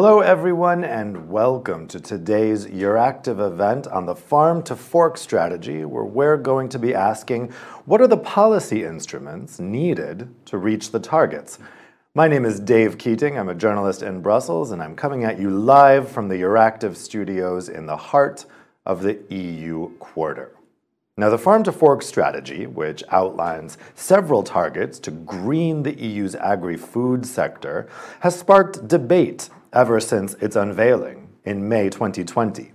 Hello, everyone, and welcome to today's Euractiv event on the farm to fork strategy, where we're going to be asking what are the policy instruments needed to reach the targets? My name is Dave Keating. I'm a journalist in Brussels, and I'm coming at you live from the Euractiv studios in the heart of the EU quarter. Now, the farm to fork strategy, which outlines several targets to green the EU's agri food sector, has sparked debate ever since its unveiling in May 2020.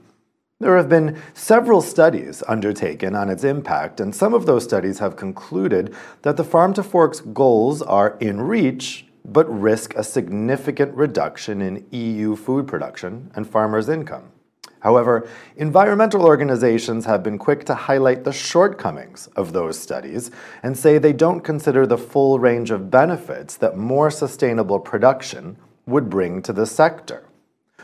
There have been several studies undertaken on its impact, and some of those studies have concluded that the Farm to Fork's goals are in reach, but risk a significant reduction in EU food production and farmers' income. However, environmental organizations have been quick to highlight the shortcomings of those studies and say they don't consider the full range of benefits that more sustainable production would bring to the sector.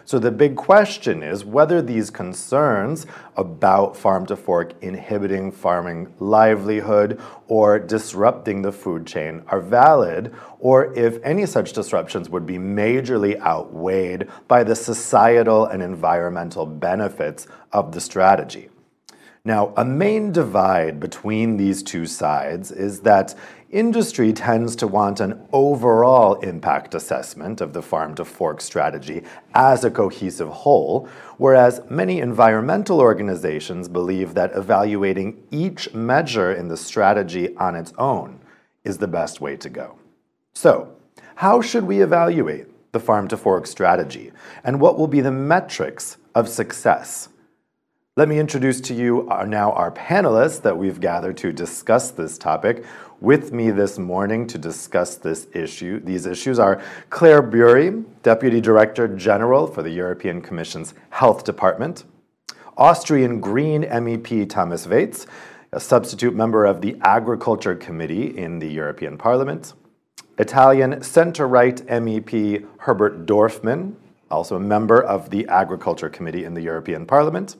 So the big question is whether these concerns about farm to fork inhibiting farming livelihood or disrupting the food chain are valid, or if any such disruptions would be majorly outweighed by the societal and environmental benefits of the strategy. Now, a main divide between these two sides is that industry tends to want an overall impact assessment of the farm to fork strategy as a cohesive whole, whereas many environmental organizations believe that evaluating each measure in the strategy on its own is the best way to go. So, how should we evaluate the farm to fork strategy, and what will be the metrics of success? Let me introduce to you our, now our panelists that we've gathered to discuss this topic. With me this morning to discuss this issue, these issues are Claire Bury, Deputy Director General for the European Commission's Health Department, Austrian Green MEP Thomas Waitz, a substitute member of the Agriculture Committee in the European Parliament, Italian centre-right MEP Herbert Dorfmann, also a member of the Agriculture Committee in the European Parliament,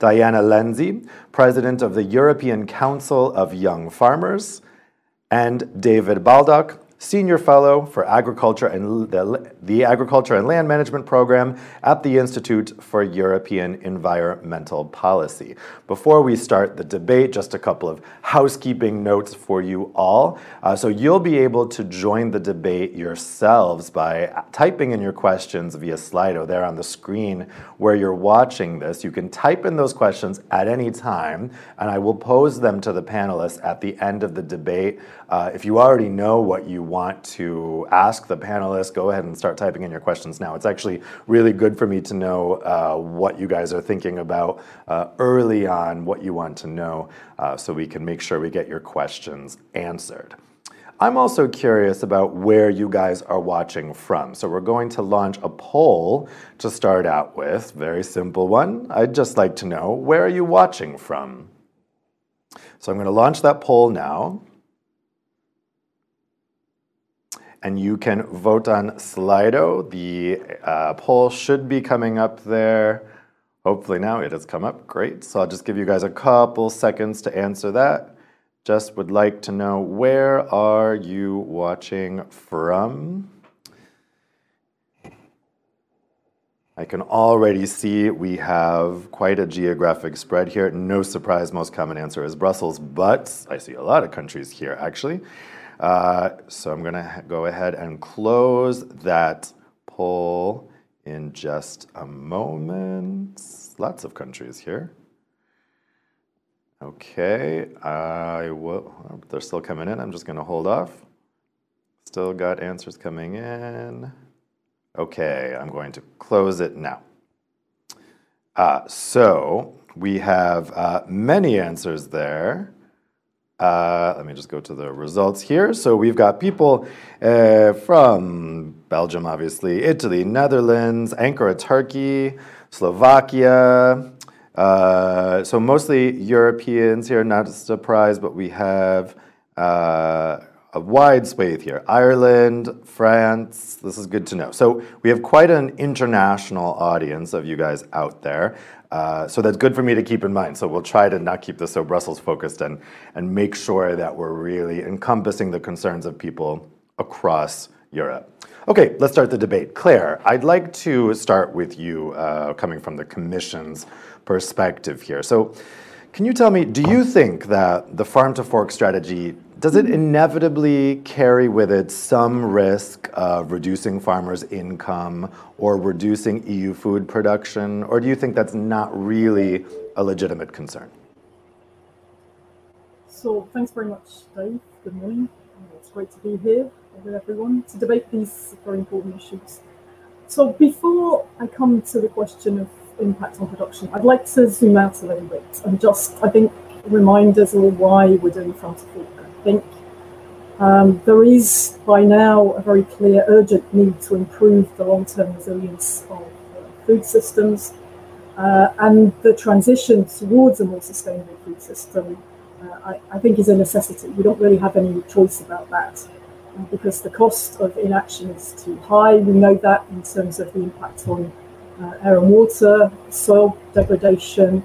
Diana Lenzi, President of the European Council of Young Farmers, and David Baldock, Senior Fellow for Agriculture and the, the, Agriculture and Land Management Program at the Institute for European Environmental Policy. Before we start the debate, just a couple of housekeeping notes for you all. Uh, so you'll be able to join the debate yourselves by typing in your questions via Slido there on the screen where you're watching this. You can type in those questions at any time, and I will pose them to the panelists at the end of the debate. Uh, if you already know what you want to ask the panelists, go ahead and start typing in your questions now. It's actually really good for me to know uh, what you guys are thinking about uh, early on, what you want to know, uh, so we can make sure we get your questions answered. I'm also curious about where you guys are watching from. So we're going to launch a poll to start out with. Very simple one. I'd just like to know, where are you watching from? So I'm going to launch that poll now. And you can vote on Slido. The uh, poll should be coming up there. Hopefully now it has come up. Great. So I'll just give you guys a couple seconds to answer that. Just would like to know where are you watching from? I can already see we have quite a geographic spread here. No surprise, most common answer is Brussels, but I see a lot of countries here actually. Uh, so I'm going to go ahead and close that poll in just a moment. Lots of countries here. Okay, I will, oh, they're still coming in. I'm just going to hold off. Still got answers coming in. Okay, I'm going to close it now. Uh, so we have uh, many answers there. Uh, let me just go to the results here. So we've got people uh, from Belgium, obviously, Italy, Netherlands, Ankara, Turkey, Slovakia. Uh, so mostly Europeans here, not a surprise, but we have uh, a wide swathe here. Ireland, France, this is good to know. So we have quite an international audience of you guys out there. Uh, so that's good for me to keep in mind. So we'll try to not keep this so Brussels focused and, and make sure that we're really encompassing the concerns of people across Europe. Okay, let's start the debate. Claire, I'd like to start with you, uh, coming from the Commission's perspective here. So, can you tell me, do you think that the farm to fork strategy does it inevitably carry with it some risk of reducing farmers' income or reducing EU food production, or do you think that's not really a legitimate concern? So, thanks very much, Dave. Good morning. It's great to be here with everyone to debate these very important issues. So, before I come to the question of impact on production, I'd like to zoom out a little bit and just, I think, remind us all why we're doing farm to think um, there is by now a very clear urgent need to improve the long-term resilience of uh, food systems uh, and the transition towards a more sustainable food system uh, I, I, think is a necessity. We don't really have any choice about that because the cost of inaction is too high. We know that in terms of the impact on uh, air and water, soil degradation,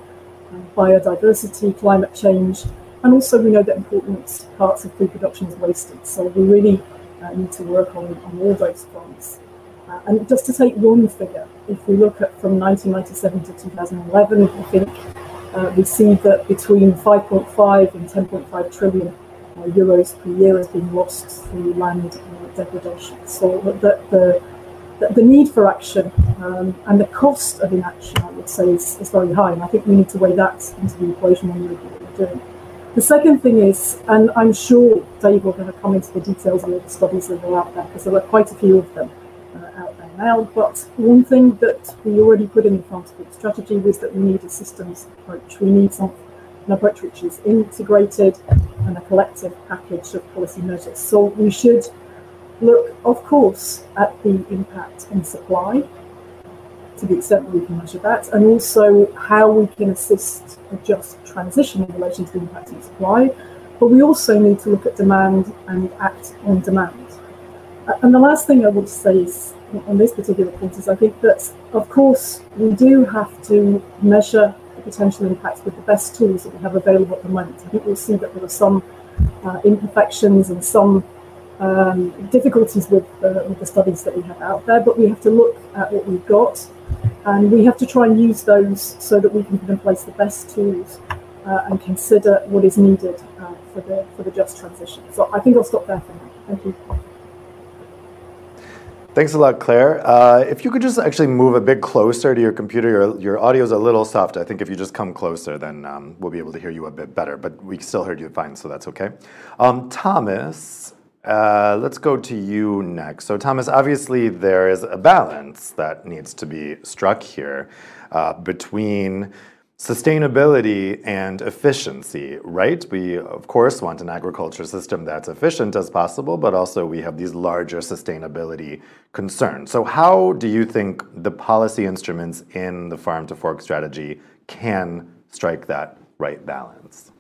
uh, biodiversity, climate change, and also, we know that important parts of food production is wasted. So we really uh, need to work on, on all those fronts. Uh, and just to take one figure, if we look at from 1997 to 2011, I think uh, we see that between 5.5 and 10.5 trillion uh, euros per year has been lost through land uh, degradation. So the, the, the, the need for action um, and the cost of inaction, I would say, is, is very high. And I think we need to weigh that into the equation when we're doing. The second thing is, and I'm sure Dave will going to come into the details of the studies that are out there, because there are quite a few of them uh, out there now. But one thing that we already put in the transport strategy was that we need a systems approach. We need some an approach which is integrated and a collective package of policy measures. So we should look, of course, at the impact on supply to the extent that we can measure that, and also how we can assist a just transition in relation to the impact on supply. But we also need to look at demand and act on demand. And the last thing I want to say is on this particular point is I think that, of course, we do have to measure the potential impacts with the best tools that we have available at the moment. I think we'll see that there are some uh, imperfections and some um, difficulties with, uh, with the studies that we have out there, but we have to look at what we've got and we have to try and use those so that we can put in place the best tools uh, and consider what is needed uh, for the for the just transition. So I think I'll stop there for now. Thank you. Thanks a lot, Claire. Uh, if you could just actually move a bit closer to your computer, your, your audio is a little soft. I think if you just come closer, then um, we'll be able to hear you a bit better, but we still heard you fine, so that's okay. Um, Thomas, uh, let's go to you next. So, Thomas, obviously there is a balance that needs to be struck here uh, between sustainability and efficiency, right? We, of course, want an agriculture system that's efficient as possible, but also we have these larger sustainability concerns. So, how do you think the policy instruments in the farm to fork strategy can strike that right balance?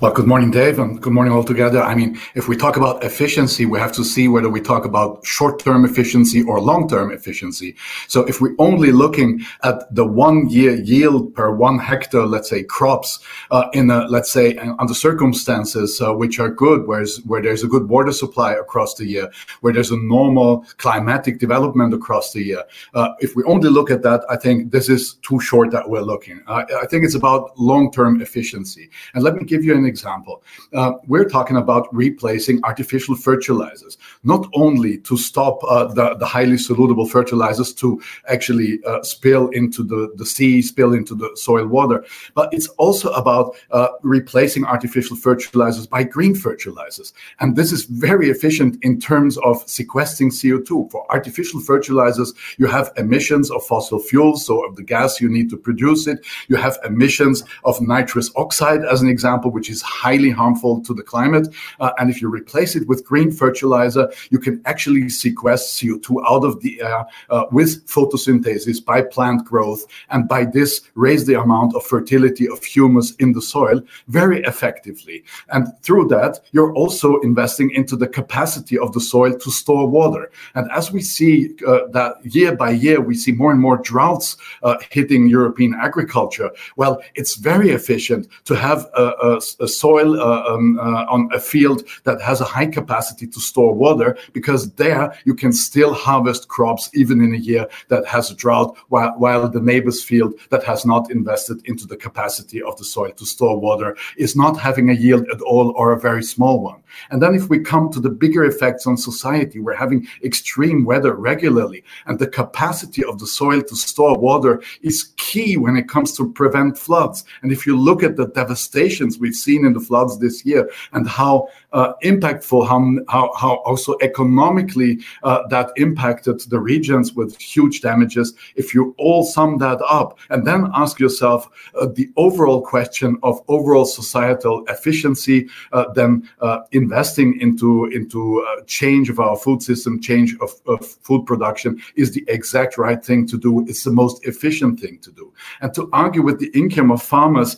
Well, good morning, Dave, and good morning all together. I mean, if we talk about efficiency, we have to see whether we talk about short-term efficiency or long-term efficiency. So if we're only looking at the one-year yield per one hectare, let's say crops, uh, in a, let's say under circumstances uh, which are good, whereas where there's a good water supply across the year, where there's a normal climatic development across the year. Uh, if we only look at that, I think this is too short that we're looking. I think it's about long-term efficiency. And let me give you an example. Uh, we're talking about replacing artificial fertilizers, not only to stop uh, the, the highly solutable fertilizers to actually uh, spill into the, the sea, spill into the soil water, but it's also about uh, replacing artificial fertilizers by green fertilizers. And this is very efficient in terms of sequestering CO2. For artificial fertilizers, you have emissions of fossil fuels, so of the gas you need to produce it. You have emissions of nitrous oxide, as an example, which is highly harmful to the climate. Uh, and if you replace it with green fertilizer, you can actually sequester CO2 out of the air uh, with photosynthesis by plant growth. And by this, raise the amount of fertility of humus in the soil very effectively. And through that, you're also investing into the capacity of the soil to store water. And as we see uh, that year by year, we see more and more droughts uh, hitting European agriculture. Well, it's very efficient to have a, a a, soil uh, um, uh, on a field that has a high capacity to store water because there you can still harvest crops even in a year that has a drought while, while the neighbor's field that has not invested into the capacity of the soil to store water is not having a yield at all or a very small one. And then if we come to the bigger effects on society, we're having extreme weather regularly and the capacity of the soil to store water is key when it comes to prevent floods. And if you look at the devastations we've seen in the floods this year and how uh, impactful, how, how, how also economically uh, that impacted the regions with huge damages, if you all sum that up and then ask yourself uh, the overall question of overall societal efficiency, uh, then uh, investing into, into uh, change of our food system, change of, of food production is the exact right thing to do. It's the most efficient thing to do. And to argue with the income of farmers,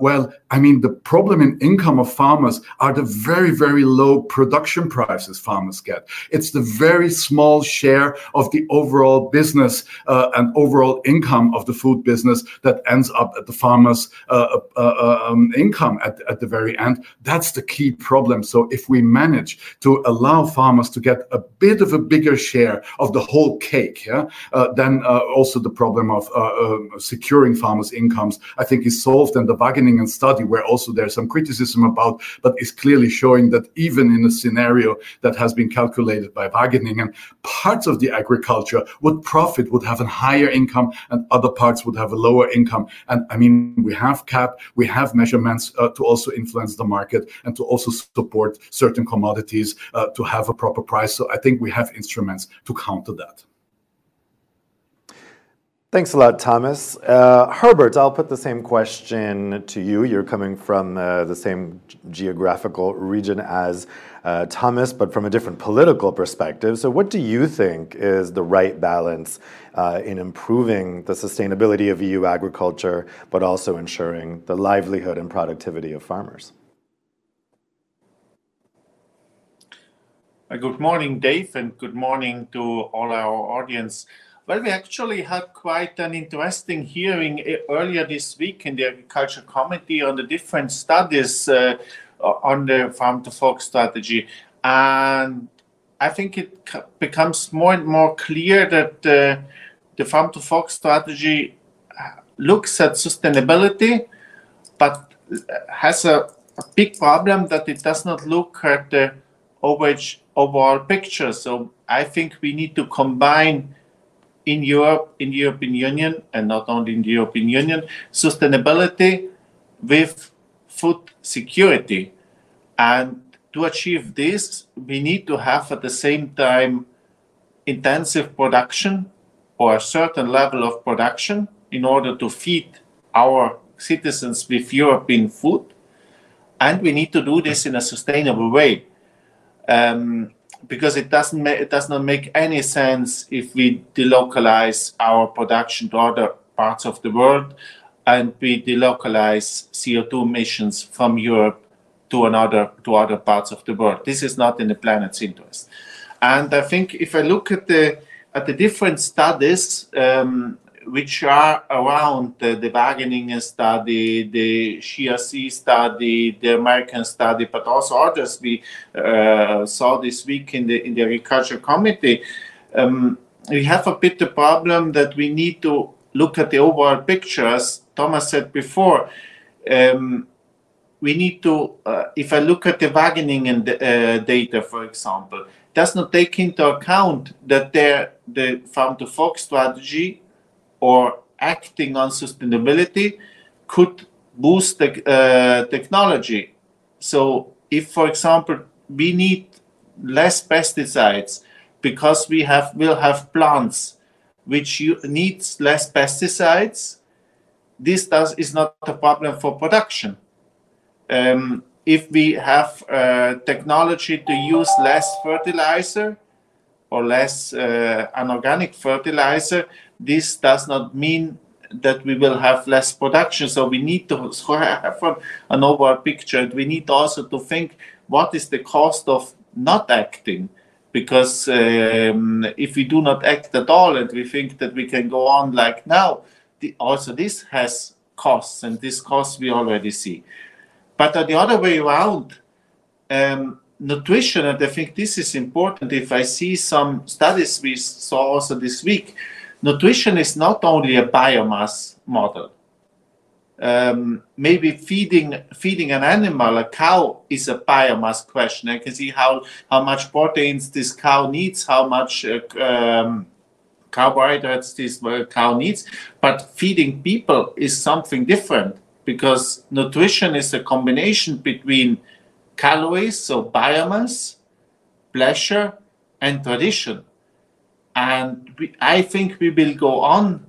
well, I mean, the problem in income of farmers are the very, very low production prices farmers get. It's the very small share of the overall business uh, and overall income of the food business that ends up at the farmer's uh, uh, uh um, income at, at the very end. That's the key problem. So if we manage to allow farmers to get a bit of a bigger share of the whole cake, yeah, uh, then uh, also the problem of securing farmers' incomes, I think, is solved. And the Wageningen study study where also there's some criticism about, but is clearly showing that even in a scenario that has been calculated by Wageningen, parts of the agriculture would profit, would have a higher income, and other parts would have a lower income. And I mean, we have CAP, we have measurements uh, to also influence the market and to also support certain commodities uh, to have a proper price. So I think we have instruments to counter that. Thanks a lot, Thomas. Uh, Herbert, I'll put the same question to you. You're coming from uh, the same geographical region as uh, Thomas, but from a different political perspective. So, what do you think is the right balance uh, in improving the sustainability of EU agriculture, but also ensuring the livelihood and productivity of farmers? Good morning, Dave, and good morning to all our audience. Well, we actually had quite an interesting hearing eh, earlier this week in the Agriculture Committee on the different studies uh, on the farm to fork strategy. And I think it becomes more and more clear that uh, the farm to fork strategy uh, looks at sustainability, but has a, a big problem that it does not look at the overall picture. So I think we need to combine in Europe, in the European Union, and not only in the European Union, sustainability with food security. And to achieve this, we need to have at the same time intensive production or a certain level of production in order to feed our citizens with European food. And we need to do this in a sustainable way. Um, because it doesn't ma- it does not make any sense if we delocalize our production to other parts of the world and we delocalize CO2 emissions from Europe to another to other parts of the world. This is not in the planet's interest. And I think if I look at the at the different studies, um, which are around the, Wageningen study, the JRC study, the American study, but also others we uh, saw this week in the in the agriculture committee. Um, we have a bit the problem that we need to look at the overall picture, as Thomas said before. Um, we need to, uh, if I look at the Wageningen uh, data, for example, does not take into account that the farm to fork strategy or acting on sustainability could boost the uh, technology. So, if, for example, we need less pesticides because we have will have plants which needs less pesticides, this does is not a problem for production. Um, if we have uh, technology to use less fertilizer or less uh, anorganic fertilizer, this does not mean that we will have less production. So we need to have an overall picture. And We need also to think what is the cost of not acting. Because um, if we do not act at all and we think that we can go on like now, the, also this has costs, and this costs we already see. But the other way around, um, nutrition, and I think this is important. If I see some studies we saw also this week, nutrition is not only a biomass model. Um, maybe feeding feeding an animal, a cow, is a biomass question. I can see how how much proteins this cow needs, how much uh, um, carbohydrates this uh, cow needs. But feeding people is something different because nutrition is a combination between calories, so biomass, pleasure, and tradition. And we, I think we will go on,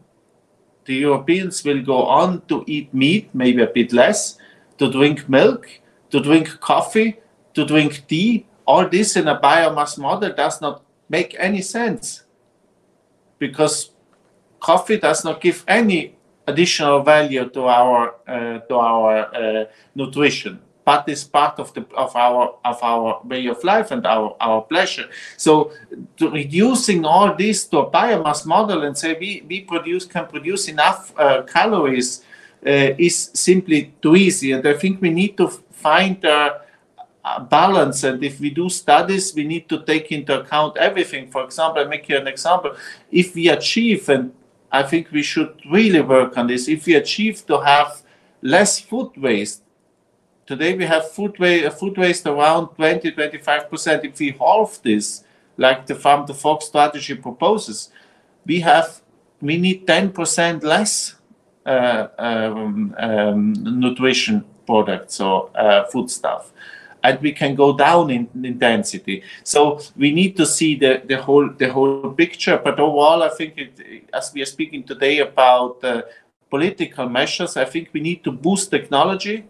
the Europeans will go on to eat meat, maybe a bit less, to drink milk, to drink coffee, to drink tea. All this in a biomass model does not make any sense because coffee does not give any additional value to our uh, to our uh, nutrition but is part of the of our of our way of life and our our pleasure. So reducing all this to a biomass model and say we we produce can produce enough uh, calories uh, is simply too easy. And i think we need to find a balance. And if we do studies we need to take into account everything. For example i make you an example. If we achieve and I think we should really work on this. If we achieve to have less food waste, today we have food waste, food waste around 20 25%. If we halve this, like the Farm to Fork strategy proposes, we have we need 10% less uh, um, um, nutrition products or uh, and we can go down in, in density. So we need to see the, the whole the whole picture. But overall, I think it, as we are speaking today about uh, political measures, I think we need to boost technology.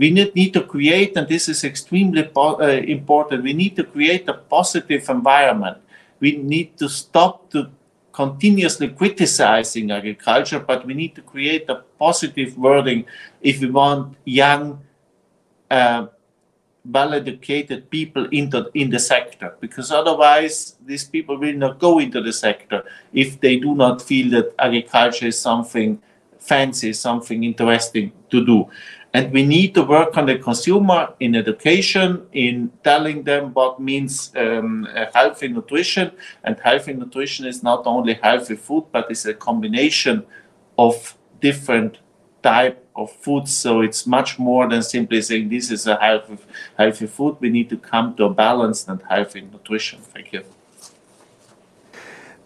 We need, need to create, and this is extremely uh, important. We need to create a positive environment. We need to stop to continuously criticizing agriculture, but we need to create a positive wording if we want young. Uh, well educated people into in the sector because otherwise these people will not go into the sector if they do not feel that agriculture is something fancy something interesting to do and we need to work on the consumer in education in telling them what means um, healthy nutrition and healthy nutrition is not only healthy food but it's a combination of different type of food. So it's much more than simply saying this is a healthy, healthy food. We need to come to a balanced and healthy nutrition. Thank you.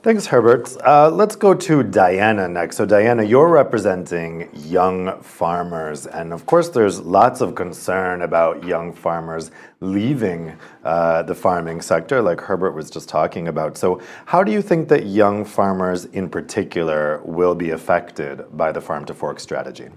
Thanks, Herbert. Uh, let's go to Diana next. So, Diana, you're representing young farmers, and of course, there's lots of concern about young farmers leaving uh, the farming sector, like Herbert was just talking about. So, how do you think that young farmers in particular will be affected by the farm to fork strategy?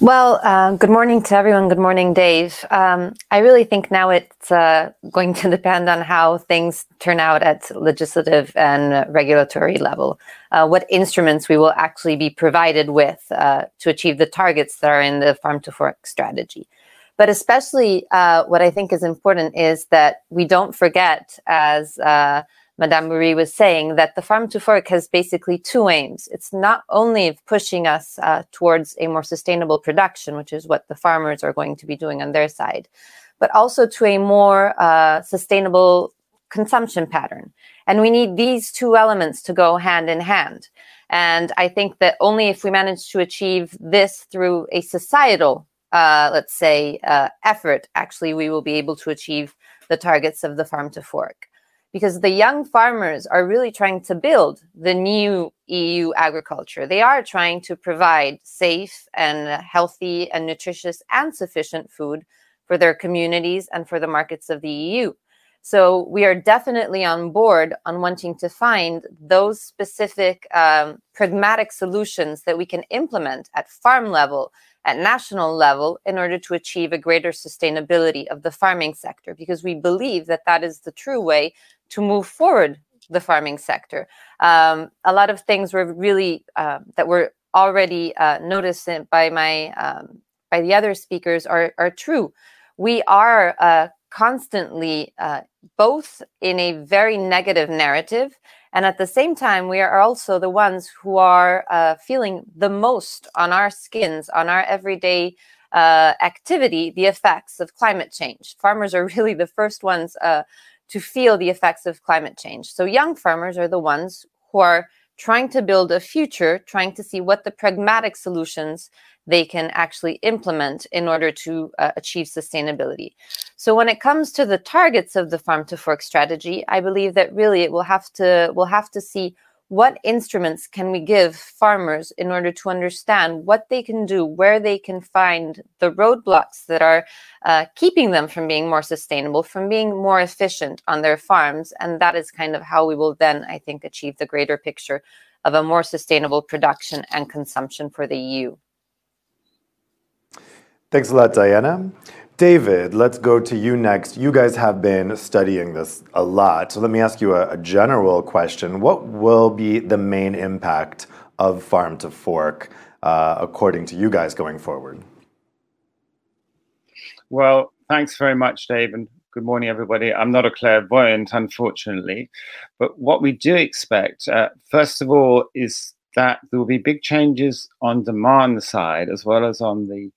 Well, uh, good morning to everyone. Good morning, Dave. Um, I really think now it's uh, going to depend on how things turn out at legislative and regulatory level. Uh, what instruments we will actually be provided with uh, to achieve the targets that are in the farm to fork strategy. But especially, uh, what I think is important is that we don't forget, as uh, Madame Marie was saying that the farm to fork has basically two aims. It's not only pushing us uh, towards a more sustainable production, which is what the farmers are going to be doing on their side, but also to a more uh, sustainable consumption pattern. And we need these two elements to go hand in hand. And I think that only if we manage to achieve this through a societal, uh, let's say, uh, effort, actually, we will be able to achieve the targets of the farm to fork because the young farmers are really trying to build the new EU agriculture. They are trying to provide safe and healthy and nutritious and sufficient food for their communities and for the markets of the EU. So we are definitely on board on wanting to find those specific um, pragmatic solutions that we can implement at farm level at national level in order to achieve a greater sustainability of the farming sector because we believe that that is the true way to move forward the farming sector. Um, a lot of things were really uh, that were already uh, noticed by my um, by the other speakers are are true. We are uh, constantly uh, both in a very negative narrative and at the same time, we are also the ones who are uh, feeling the most on our skins, on our everyday uh, activity the effects of climate change. Farmers are really the first ones uh, to feel the effects of climate change. So, young farmers are the ones who are trying to build a future, trying to see what the pragmatic solutions they can actually implement in order to uh, achieve sustainability. So when it comes to the targets of the farm to fork strategy, I believe that really it will have to we'll have to see what instruments can we give farmers in order to understand what they can do, where they can find the roadblocks that are uh, keeping them from being more sustainable, from being more efficient on their farms. And that is kind of how we will then, I think, achieve the greater picture of a more sustainable production and consumption for the EU. Thanks a lot, Diana. David, let's go to you next. You guys have been studying this a lot. So let me ask you a, a general question. What will be the main impact of farm to fork uh, according to you guys going forward? Well, thanks very much, Dave, and good morning, everybody. I'm not a clairvoyant, unfortunately, but what we do expect, uh, first of all, is that there will be big changes on demand side as well as on the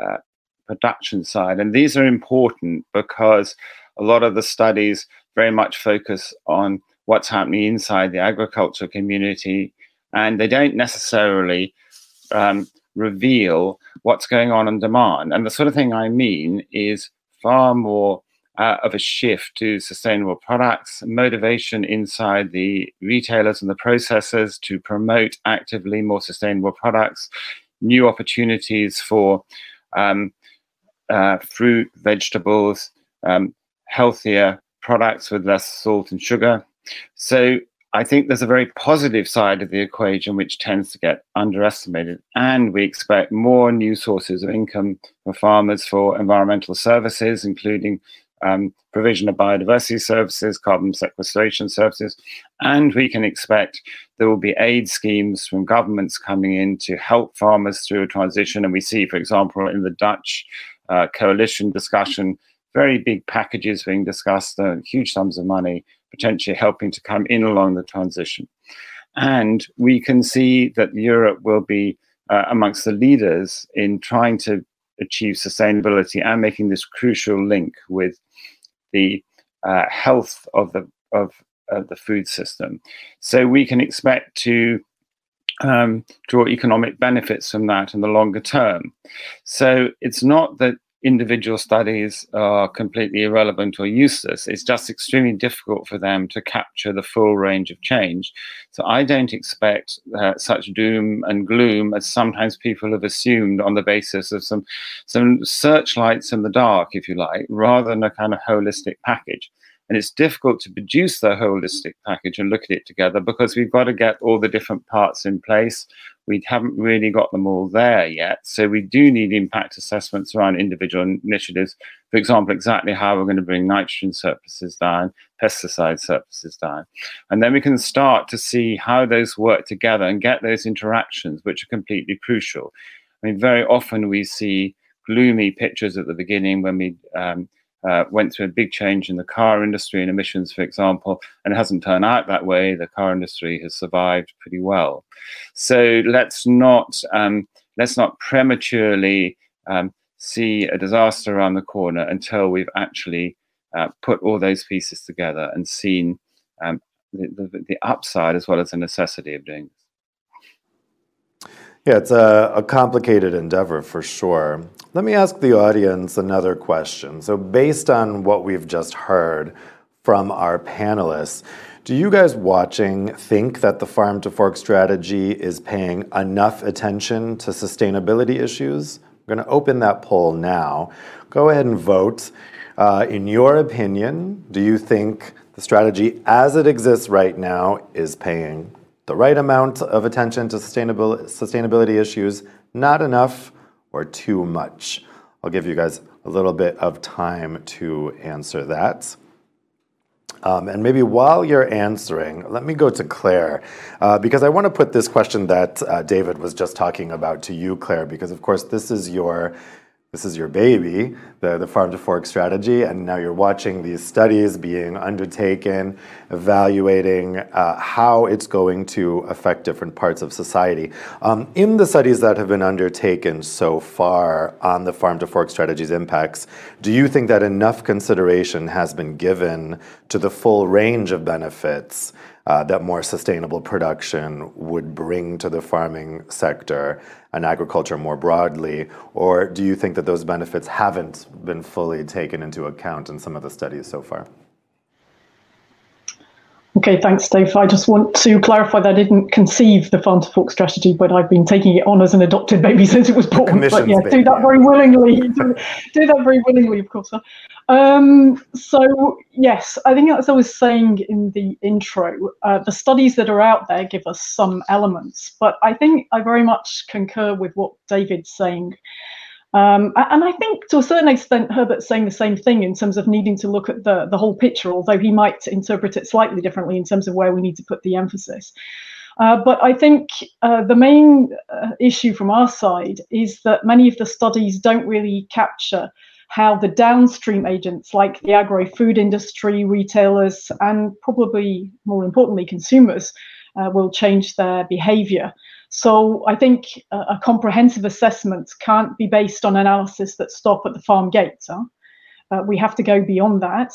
uh, production side. And these are important because a lot of the studies very much focus on what's happening inside the agricultural community, and they don't necessarily um, reveal what's going on in demand. And the sort of thing I mean is far more uh, of a shift to sustainable products, motivation inside the retailers and the processors to promote actively more sustainable products, new opportunities for um, uh, fruit, vegetables, um, healthier products with less salt and sugar. So I think there's a very positive side of the equation which tends to get underestimated. And we expect more new sources of income for farmers for environmental services, including um, provision of biodiversity services, carbon sequestration services. And we can expect there will be aid schemes from governments coming in to help farmers through a transition. And we see, for example, in the Dutch uh, coalition discussion, very big packages being discussed, uh, huge sums of money potentially helping to come in along the transition. And we can see that Europe will be uh, amongst the leaders in trying to achieve sustainability and making this crucial link with the uh, health of the of, of the food system. So we can expect to um, draw economic benefits from that in the longer term. So it's not that individual studies are completely irrelevant or useless. It's just extremely difficult for them to capture the full range of change. So I don't expect uh, such doom and gloom as sometimes people have assumed on the basis of some some searchlights in the dark, if you like, rather than a kind of holistic package. And it's difficult to produce the holistic package and look at it together because we've got to get all the different parts in place. We haven't really got them all there yet. So we do need impact assessments around individual initiatives. For example, exactly how we're going to bring nitrogen surpluses down, pesticide surpluses down. And then we can start to see how those work together and get those interactions, which are completely crucial. I mean, very often we see gloomy pictures at the beginning when we um, uh, went through a big change in the car industry and emissions, for example, and it hasn't turned out that way. The car industry has survived pretty well. So let's not um, let's not prematurely um, see a disaster around the corner until we've actually uh, put all those pieces together and seen um, the, the, the upside as well as the necessity of doing this. Yeah, it's a, a, complicated endeavor for sure. Let me ask the audience another question. So, based on what we've just heard from our panelists, do you guys watching think that the farm to fork strategy is paying enough attention to sustainability issues? I'm going to open that poll now. Go ahead and vote. Uh, in your opinion, do you think the strategy as it exists right now is paying the right amount of attention to sustainable, sustainability issues, not enough or too much? I'll give you guys a little bit of time to answer that. Um, and maybe while you're answering, let me go to Claire, uh, because I want to put this question that uh, David was just talking about to you, Claire, because of course this is your this is your baby, the, the farm to fork strategy, and now you're watching these studies being undertaken, evaluating uh, how it's going to affect different parts of society. Um, in the studies that have been undertaken so far on the farm to fork strategy's impacts, do you think that enough consideration has been given to the full range of benefits? Uh, that more sustainable production would bring to the farming sector and agriculture more broadly? Or do you think that those benefits haven't been fully taken into account in some of the studies so far? Okay, thanks, Dave. I just want to clarify that I didn't conceive the farm to fork strategy, but I've been taking it on as an adopted baby since it was born. But yeah, do that very willingly. do, do, that very willingly, of course. Um, so yes, I think as I was saying in the intro, uh, the studies that are out there give us some elements, but I think I very much concur with what David's saying. Um, and I think to a certain extent, Herbert's saying the same thing in terms of needing to look at the, the whole picture, although he might interpret it slightly differently in terms of where we need to put the emphasis. Uh, but I think uh, the main uh, issue from our side is that many of the studies don't really capture how the downstream agents like the agro food industry, retailers, and probably more importantly, consumers uh, will change their behavior. So I think a, a, comprehensive assessment can't be based on analysis that stop at the farm gate. Huh? Uh, we have to go beyond that.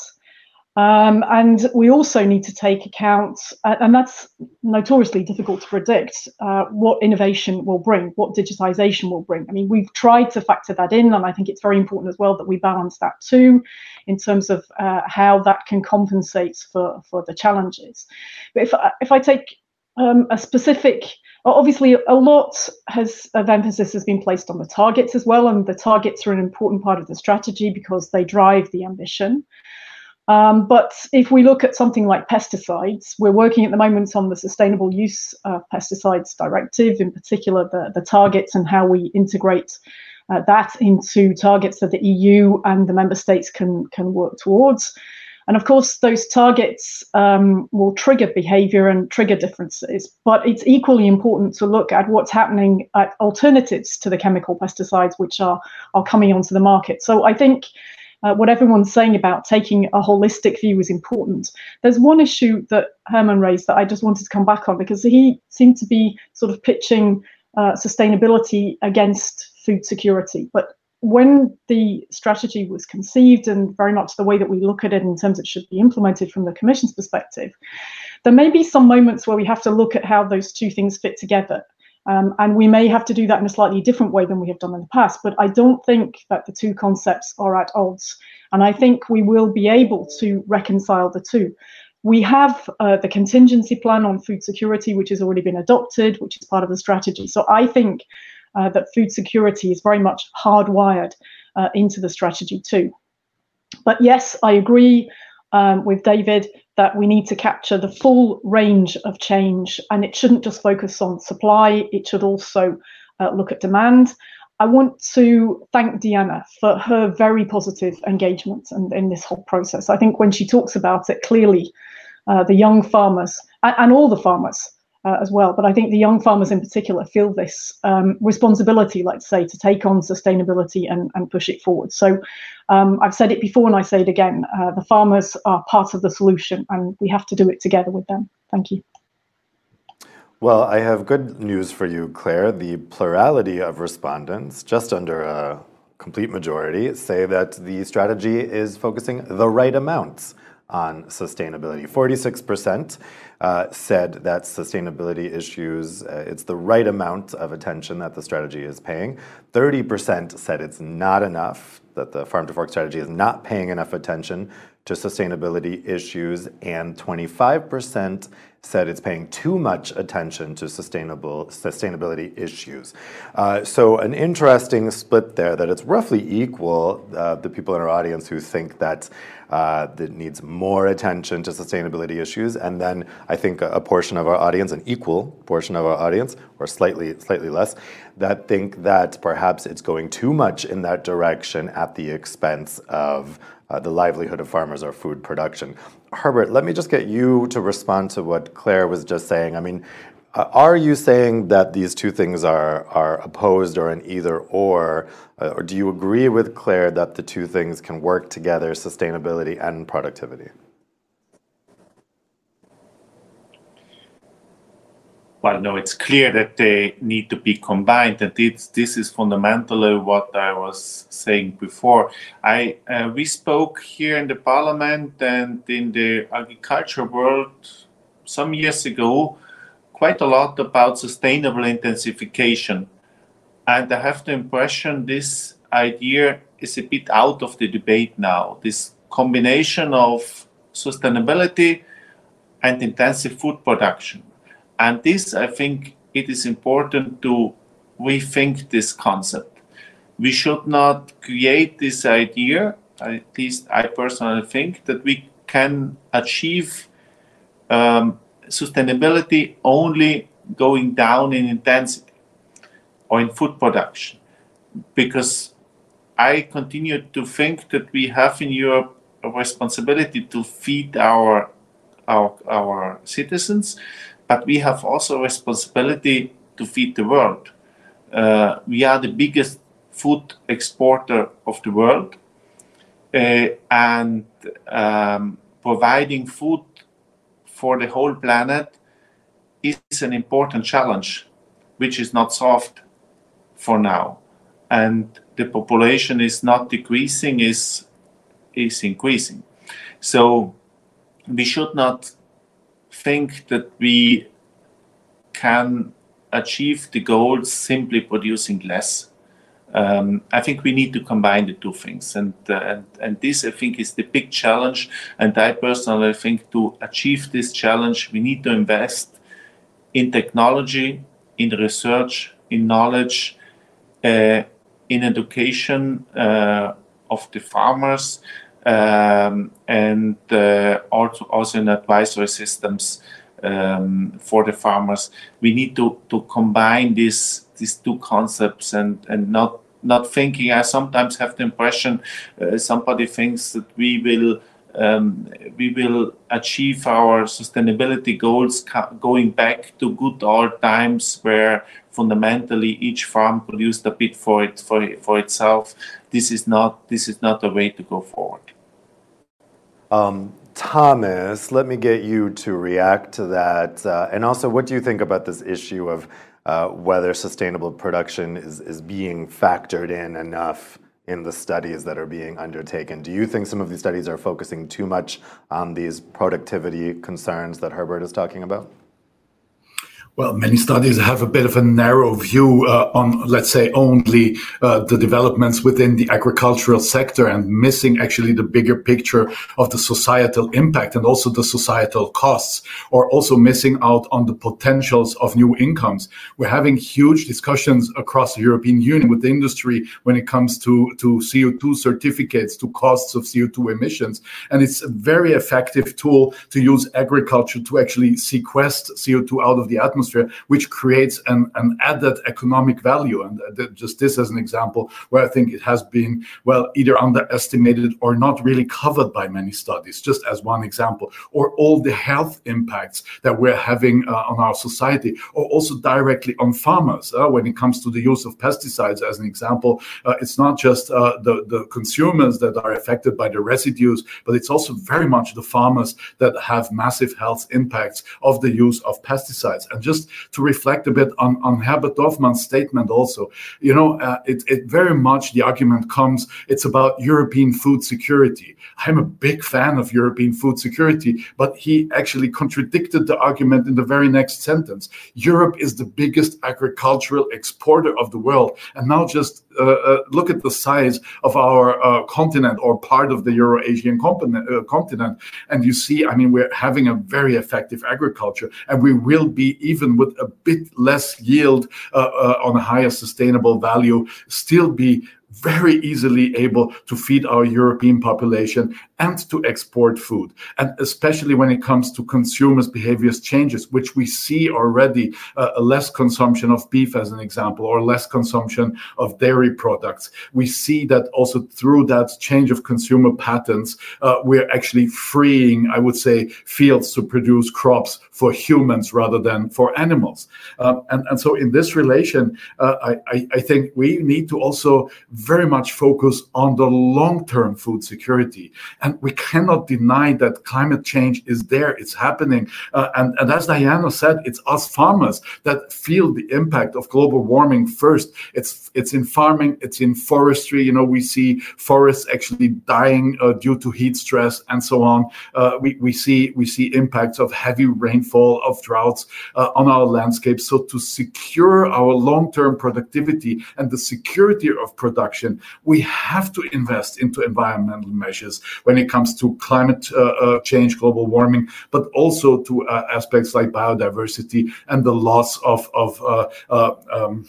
Um, and we also need to take account, uh, and that's notoriously difficult to predict, uh, what innovation will bring, what digitization will bring. I mean, we've tried to factor that in, and I think it's very important as well that we balance that too in terms of uh, how that can compensate for, for the challenges. But if, if I take um, a specific obviously a lot has of emphasis has been placed on the targets as well and the targets are an important part of the strategy because they drive the ambition um, but if we look at something like pesticides, we're working at the moment on the Sustainable Use of Pesticides Directive, in particular the, the targets and how we integrate uh, that into targets that the EU and the member states can, can work towards. And of course, those targets um, will trigger behavior and trigger differences. But it's equally important to look at what's happening at alternatives to the chemical pesticides which are, are coming onto the market. So I think uh, what everyone's saying about taking a holistic view is important. There's one issue that Herman raised that I just wanted to come back on because he seemed to be sort of pitching uh, sustainability against food security. But when the strategy was conceived and very much the way that we look at it in terms it should be implemented from the Commission's perspective, there may be some moments where we have to look at how those two things fit together. Um, and we may have to do that in a slightly different way than we have done in the past. But I don't think that the two concepts are at odds. And I think we will be able to reconcile the two. We have uh, the contingency plan on food security, which has already been adopted, which is part of the strategy. So I think uh, that food security is very much hardwired uh, into the strategy too. But yes, I agree um, with David that we need to capture the full range of change and it shouldn't just focus on supply, it should also uh, look at demand. I want to thank Diana for her very positive engagement in, in this whole process. I think when she talks about it, clearly uh, the young farmers and, and all the farmers uh, as well. But I think the young farmers in particular feel this um, responsibility, let's say, to take on sustainability and, and push it forward. So um, I've said it before and I say it again uh, the farmers are part of the solution and we have to do it together with them. Thank you. Well, I have good news for you, Claire. The plurality of respondents, just under a complete majority, say that the strategy is focusing the right amounts on sustainability. 46% uh, said that sustainability issues, uh, it's the right amount of attention that the strategy is paying. 30% said it's not enough, that the farm to fork strategy is not paying enough attention to sustainability issues, and 25% said it's paying too much attention to sustainable sustainability issues. Uh, so an interesting split there that it's roughly equal, uh, the people in our audience who think that uh, that needs more attention to sustainability issues, and then I think a, a, portion of our audience, an equal portion of our audience, or slightly slightly less, that think that perhaps it's going too much in that direction at the expense of uh, the livelihood of farmers or food production. Herbert, let me just get you to respond to what Claire was just saying. I mean, uh, are you saying that these two things are, are opposed or an either or? Uh, or do you agree with Claire that the two things can work together, sustainability and productivity? Well, no, it's clear that they need to be combined, and this, is fundamentally what I was saying before. I uh, we spoke here in the parliament and in the agriculture world some years ago quite a lot about sustainable intensification, and I have the impression this idea is a bit out of the debate now. This combination of sustainability and intensive food production and this, I think, it is important to rethink this concept. We should not create this idea, at least I personally think, that we can achieve um, sustainability only going down in intensity or in food production. Because I continue to think that we have in Europe a responsibility to feed our our, our citizens, but we have also a responsibility to feed the world. Uh, we are the biggest food exporter of the world, uh, and um, providing food for the whole planet is an important challenge, which is not solved for now. And the population is not decreasing, is is increasing. So we should not think that we can achieve the goals simply producing less. Um, I think we need to combine the two things, and, uh, and and this I think is the big challenge. And I personally think to achieve this challenge, we need to invest in technology, in research, in knowledge, uh, in education uh, of the farmers, um, and uh, also, also in advisory systems um, for the farmers. We need to, to combine these these two concepts and, and not not thinking. I sometimes have the impression uh, somebody thinks that we will um, we will achieve our sustainability goals going back to good old times where fundamentally each farm produced a bit for it for, for itself. This is not this is not a way to go forward. Um, Thomas, let me get you to react to that. Uh, and also, what do you think about this issue of uh, whether sustainable production is, is being factored in enough in the studies that are being undertaken? Do you think some of these studies are focusing too much on these productivity concerns that Herbert is talking about? Well, many studies have a bit of a narrow view uh, on, let's say, only uh, the developments within the agricultural sector and missing actually the bigger picture of the societal impact and also the societal costs, or also missing out on the potentials of new incomes. We're having huge discussions across the European Union with the industry when it comes to, to CO2 certificates, to costs of CO2 emissions. And it's a very effective tool to use agriculture to actually sequester CO2 out of the atmosphere atmosphere, which creates an, an added economic value. And just this as an example, where I think it has been, well, either underestimated or not really covered by many studies, just as one example, or all the health impacts that we're having uh, on our society, or also directly on farmers. Uh, when it comes to the use of pesticides, as an example, uh, it's not just uh, the, the consumers that are affected by the residues, but it's also very much the farmers that have massive health impacts of the use of pesticides. And just just to reflect a bit on, on Herbert Dorfmann's statement also. You know, uh, it, it very much the argument comes, it's about European food security. I'm a big fan of European food security, but he actually contradicted the argument in the very next sentence. Europe is the biggest agricultural exporter of the world. And now just uh, uh, look at the size of our uh, continent or part of the Euro-Asian continent, uh, continent, and you see, I mean, we're having a very effective agriculture, and we will be even with a bit less yield uh, uh, on a higher sustainable value, still be very easily able to feed our European population and to export food. And especially when it comes to consumers' behaviors changes, which we see already uh, a less consumption of beef, as an example, or less consumption of dairy products. We see that also through that change of consumer patterns, uh, we're actually freeing, I would say, fields to produce crops for humans rather than for animals. Uh, and, and so in this relation, uh, I, I think we need to also very much focus on the long-term food security. And we cannot deny that climate change is there, it's happening. Uh, and, and as Diana said, it's us farmers that feel the impact of global warming first. It's it's in farming, it's in forestry. You know, we see forests actually dying uh, due to heat stress and so on. Uh, we, we see we see impacts of heavy rainfall, of droughts uh, on our landscapes. So to secure our long-term productivity and the security of production, we have to invest into environmental measures when it comes to climate uh, uh, change, global warming, but also to uh, aspects like biodiversity and the loss of of um,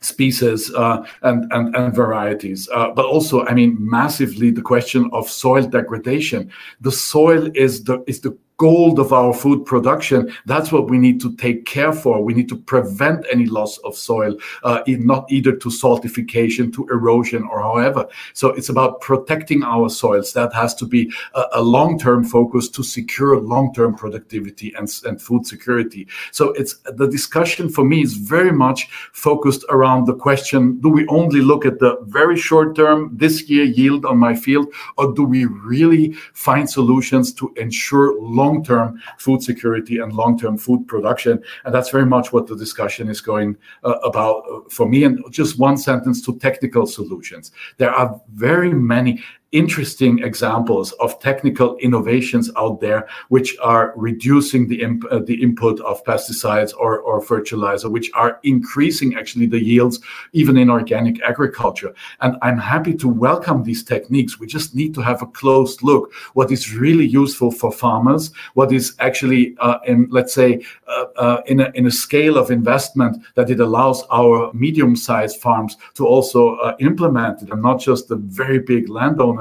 species uh, and, and, and varieties. Uh, but also, I mean, massively the question of soil degradation. The soil is the is the gold of our food production. That's what we need to take care for. We need to prevent any loss of soil, uh, not either to saltification, to erosion, or however. So it's about protecting our soils. That has to be a, a long-term focus to secure long-term productivity and, and food security. So it's the discussion for me is very much focused around the question: Do we only look at the very short-term this year yield on my field, or do we really find solutions to ensure long long term food security and long term food production. And that's very much what the discussion is going uh, about uh, for me. And just one sentence to technical solutions. There are very many interesting examples of technical innovations out there which are reducing the, imp- uh, the input of pesticides or, or fertilizer, which are increasing actually the yields even in organic agriculture. And I'm happy to welcome these techniques. We just need to have a close look what is really useful for farmers, what is actually uh, in, let's say, uh, uh in, a, in a scale of investment that it allows our medium-sized farms to also uh, implement it and not just the very big landowners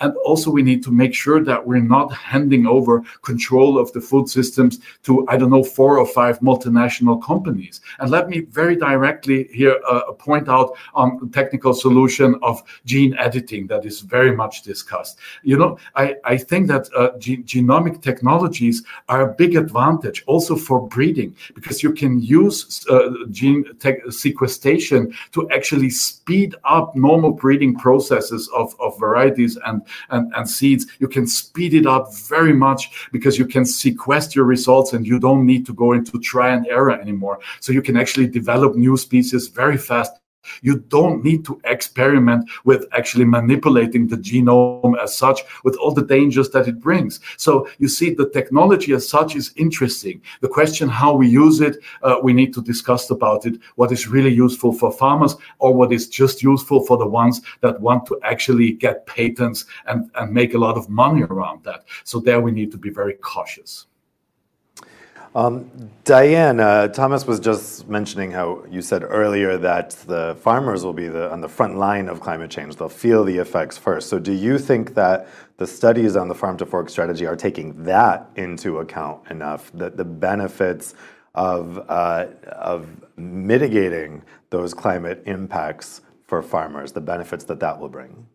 and also, we need to make sure that we're not handing over control of the food systems to, I don't know, four or five multinational companies. And let me very directly here uh, point out on the technical solution of gene editing that is very much discussed. You know, I, I think that uh, ge- genomic technologies are a big advantage also for breeding because you can use uh, gene sequestration to actually speed up normal breeding processes of, of varieties varieties and, and, and seeds, you can speed it up very much because you can sequester your results and you don't need to go into try and error anymore. So you can actually develop new species very fast you don't need to experiment with actually manipulating the genome as such with all the dangers that it brings. So you see, the technology as such is interesting. The question how we use it, uh, we need to discuss about it. What is really useful for farmers, or what is just useful for the ones that want to actually get patents and, and make a lot of money around that. So there we need to be very cautious. Um, Diane, uh, Thomas was just mentioning how you said earlier that the farmers will be the, on the front line of climate change. They'll feel the effects first. So, do you think that the studies on the farm to fork strategy are taking that into account enough? That the benefits of uh, of mitigating those climate impacts for farmers, the benefits that that will bring?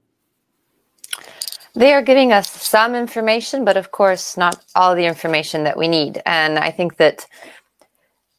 They are giving us some information, but of course, not all the information that we need. And I think that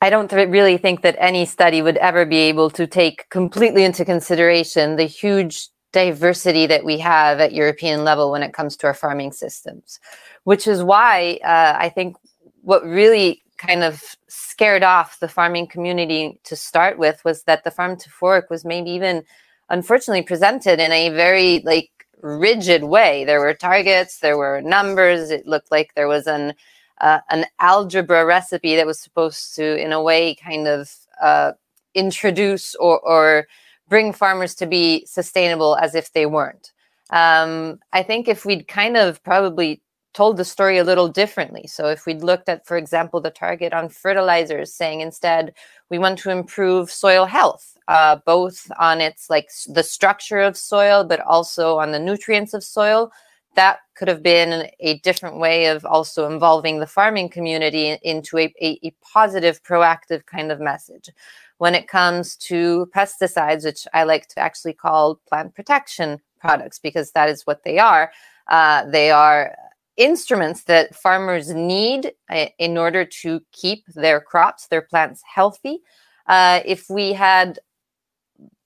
I don't th- really think that any study would ever be able to take completely into consideration the huge diversity that we have at European level when it comes to our farming systems, which is why uh, I think what really kind of scared off the farming community to start with was that the farm to fork was maybe even unfortunately presented in a very like rigid way. There were targets, there were numbers. It looked like there was an uh, an algebra recipe that was supposed to, in a way, kind of uh, introduce or, or bring farmers to be sustainable as if they weren't. Um, I think if we'd kind of probably told the story a little differently. So if we'd looked at, for example, the target on fertilizers, saying instead We want to improve soil health, uh, both on its like the structure of soil, but also on the nutrients of soil. That could have been a different way of also involving the farming community into a, a, a positive, proactive kind of message. When it comes to pesticides, which I like to actually call plant protection products, because that is what they are. Uh, they are instruments that farmers need uh, in order to keep their crops, their plants healthy. Uh, if we had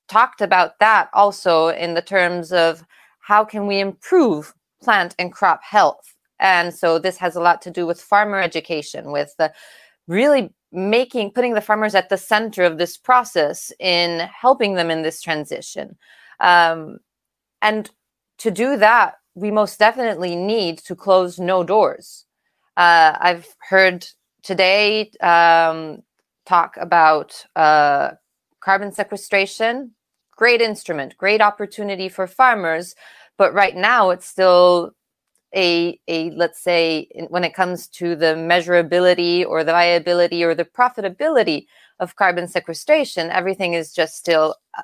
talked about that also in the terms of how can we improve plant and crop health. And so this has a lot to do with farmer education, with the really making putting the farmers at the center of this process in helping them in this transition. Um, and to do that, we most definitely need to close no doors. Uh, I've heard today um, talk about uh, carbon sequestration. Great instrument, great opportunity for farmers, but right now it's still a, a let's say when it comes to the measurability or the viability or the profitability of carbon sequestration, everything is just still uh,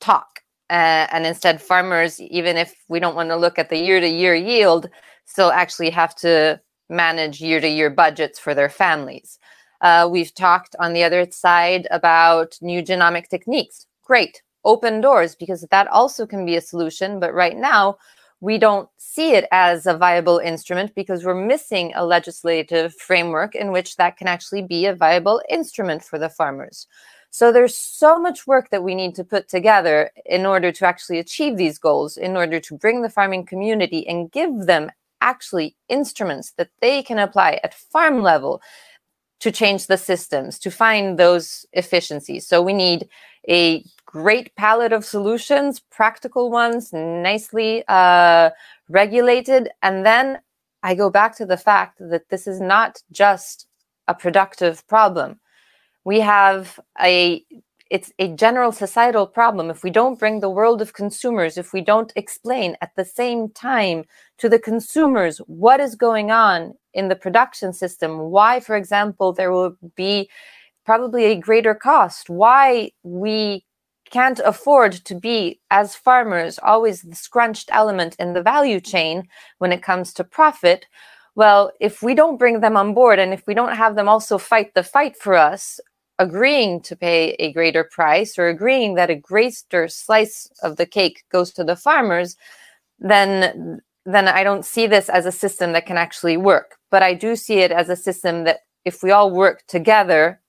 talk uh, and instead farmers even if we don't want to look at the year to year yield still actually have to manage year to year budgets for their families. Uh, we've talked on the other side about new genomic techniques. Great open doors because that also can be a solution but right now we don't see it as a viable instrument because we're missing a legislative framework in which that can actually be a viable instrument for the farmers so there's so much work that we need to put together in order to actually achieve these goals, in order to bring the farming community and give them actually instruments that they can apply at farm level to change the systems, to find those efficiencies. So we need a great palette of solutions, practical ones, nicely uh, regulated. And then I go back to the fact that this is not just a productive problem we have a it's a general societal problem. If we don't bring the world of consumers if we don't explain at the same time to the consumers what is going on in the production system why for example there will be probably a greater cost why we can't afford to be as farmers always the scrunched element in the value chain when it comes to profit well if we don't bring them on board and if we don't have them also fight the fight for us agreeing to pay a greater price or agreeing that a greater slice of the cake goes to the farmers, then then I don't see this as a system that can actually work. But I do see it as a system that, if we all work together,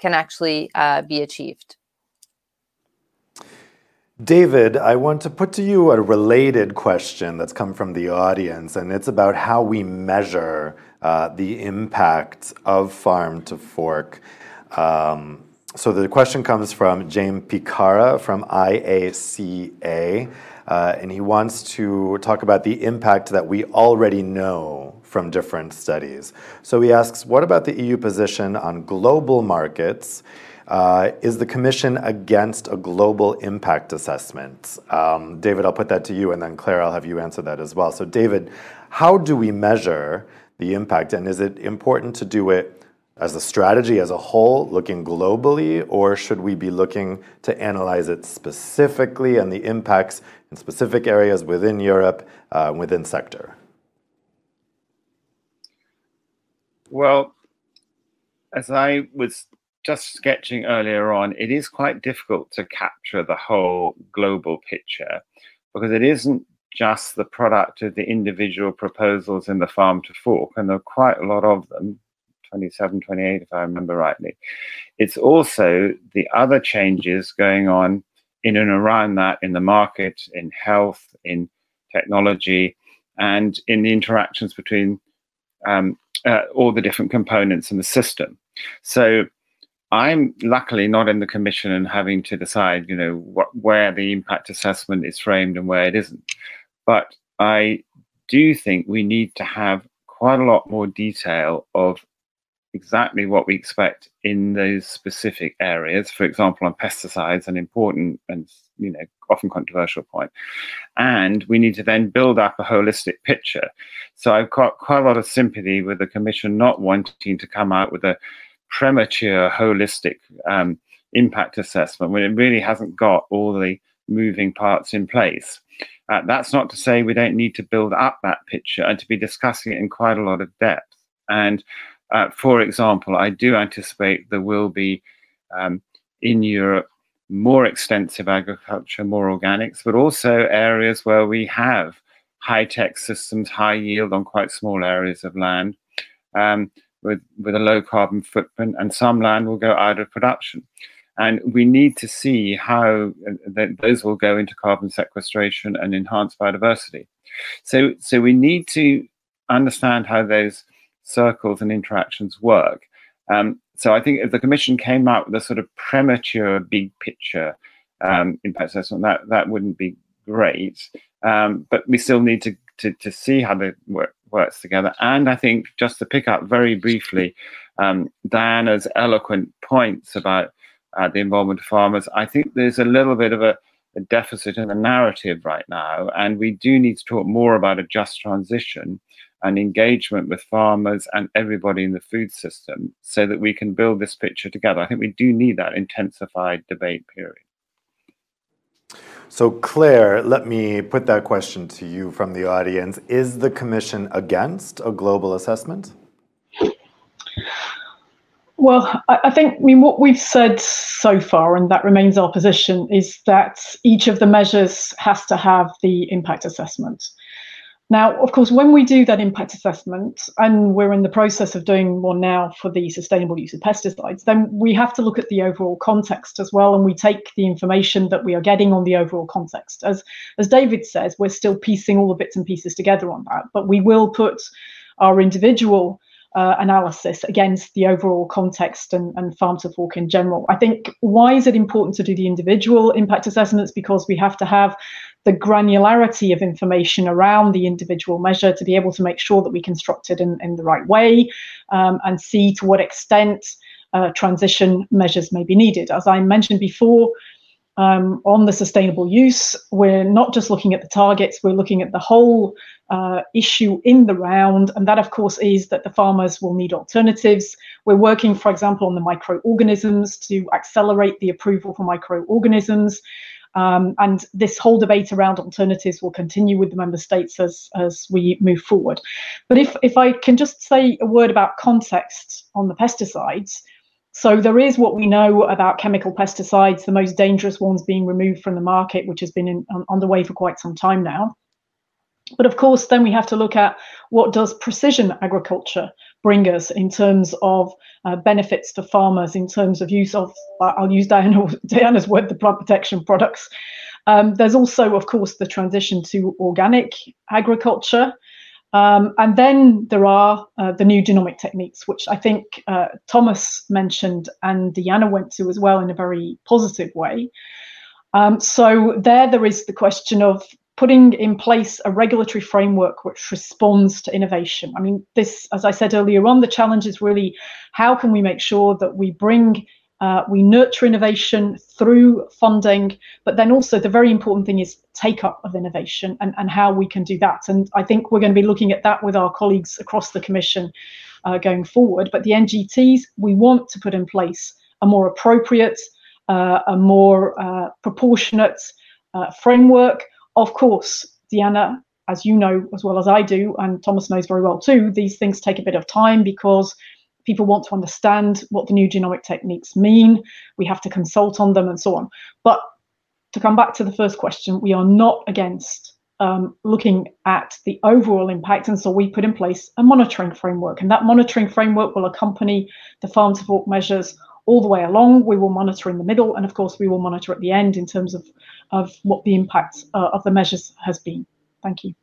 can actually uh, be achieved. David, I want to put to you a related question that's come from the audience, and it's about how we measure uh, the impact of farm to fork. Um, so the question comes from James Picara from IACA, uh, and he wants to talk about the impact that we already know from different studies. So he asks, what about the EU position on global markets? Uh, is the Commission against a global impact assessment? Um, David, I'll put that to you, and then Claire, I'll have you answer that as well. So, David, how do we measure the impact, and is it important to do it as a strategy as a whole, looking globally, or should we be looking to analyze it specifically and the impacts in specific areas within Europe, uh, within sector? Well, as I was just sketching earlier on, it is quite difficult to capture the whole global picture because it isn't just the product of the individual proposals in the farm to fork, and there are quite a lot of them 27, 28, if I remember rightly. It's also the other changes going on in and around that in the market, in health, in technology, and in the interactions between um, uh, all the different components in the system. So I'm luckily not in the commission and having to decide, you know, where the impact assessment is framed and where it isn't. But I do think we need to have quite a lot more detail of exactly what we expect in those specific areas. For example, on pesticides, an important and you know often controversial point. And we need to then build up a holistic picture. So I've got quite a lot of sympathy with the Commission not wanting to come out with a premature, holistic um, impact assessment when it really hasn't got all the moving parts in place. Uh, that's not to say we don't need to build up that picture and to be discussing it in quite a lot of depth. And uh, for example, I do anticipate there will be um, in Europe more extensive agriculture, more organics, but also areas where we have high tech systems, high yield on quite small areas of land. Um, with, with a low carbon footprint, and some land will go out of production. And we need to see how uh, those will go into carbon sequestration and enhance biodiversity. So, so we need to understand how those circles and interactions work. Um, so I think if the Commission came out with a sort of premature big picture um, impact assessment, that that wouldn't be great. Um, but we still need to to, to see how they work, works together. And I think just to pick up very briefly um, Diana's eloquent points about uh, the involvement of farmers, I think there's a little bit of a, a, deficit in the narrative right now, and we do need to talk more about a just transition and engagement with farmers and everybody in the food system so that we can build this picture together. I think we do need that intensified debate period. So, Claire, let me put that question to you from the audience. Is the Commission against a global assessment? Well, I think I mean what we've said so far, and that remains our position, is that each of the measures has to have the impact assessment. Now, of course, when we do that impact assessment, and we're in the process of doing one now for the sustainable use of pesticides, then we have to look at the overall context as well, and we take the information that we are getting on the overall context. As as David says, we're still piecing all the bits and pieces together on that, but we will put our individual uh, analysis against the overall context and, and farm to fork in general. I think why is it important to do the individual impact assessments? Because we have to have the granularity of information around the individual measure to be able to make sure that we construct it in, in the right way um, and see to what extent uh, transition measures may be needed. As I mentioned before, um, on the sustainable use, we're not just looking at the targets, we're looking at the whole uh, issue in the round. And that, of course, is that the farmers will need alternatives. We're working, for example, on the microorganisms to accelerate the approval for microorganisms. Um, and this whole debate around alternatives will continue with the member states as, as we move forward. But if, if I can just say a word about context on the pesticides, so there is what we know about chemical pesticides, the most dangerous ones being removed from the market, which has been in, underway for quite some time now. But of course, then we have to look at what does precision agriculture bring us in terms of uh, benefits for farmers, in terms of use of, I'll use Diana, Diana's word, the plant protection products. Um, there's also, of course, the transition to organic agriculture. Um, and then there are uh, the new genomic techniques, which I think uh, Thomas mentioned and Diana went to as well in a very positive way. Um, so there, there is the question of putting in place a regulatory framework which responds to innovation. I mean, this, as I said earlier on, the challenge is really how can we make sure that we bring uh, we nurture innovation through funding, but then also the very important thing is take up of innovation and, and how we can do that. And I think we're going to be looking at that with our colleagues across the Commission uh, going forward. But the NGTs, we want to put in place a more appropriate, uh, a more uh, proportionate uh, framework. Of course, Diana, as you know as well as I do, and Thomas knows very well too, these things take a bit of time because people want to understand what the new genomic techniques mean. We have to consult on them and so on. But to come back to the first question, we are not against um, looking at the overall impact. And so we put in place a monitoring framework. And that monitoring framework will accompany the farm to fork measures all the way along. We will monitor in the middle. And of course, we will monitor at the end in terms of, of what the impact uh, of the measures has been. Thank you.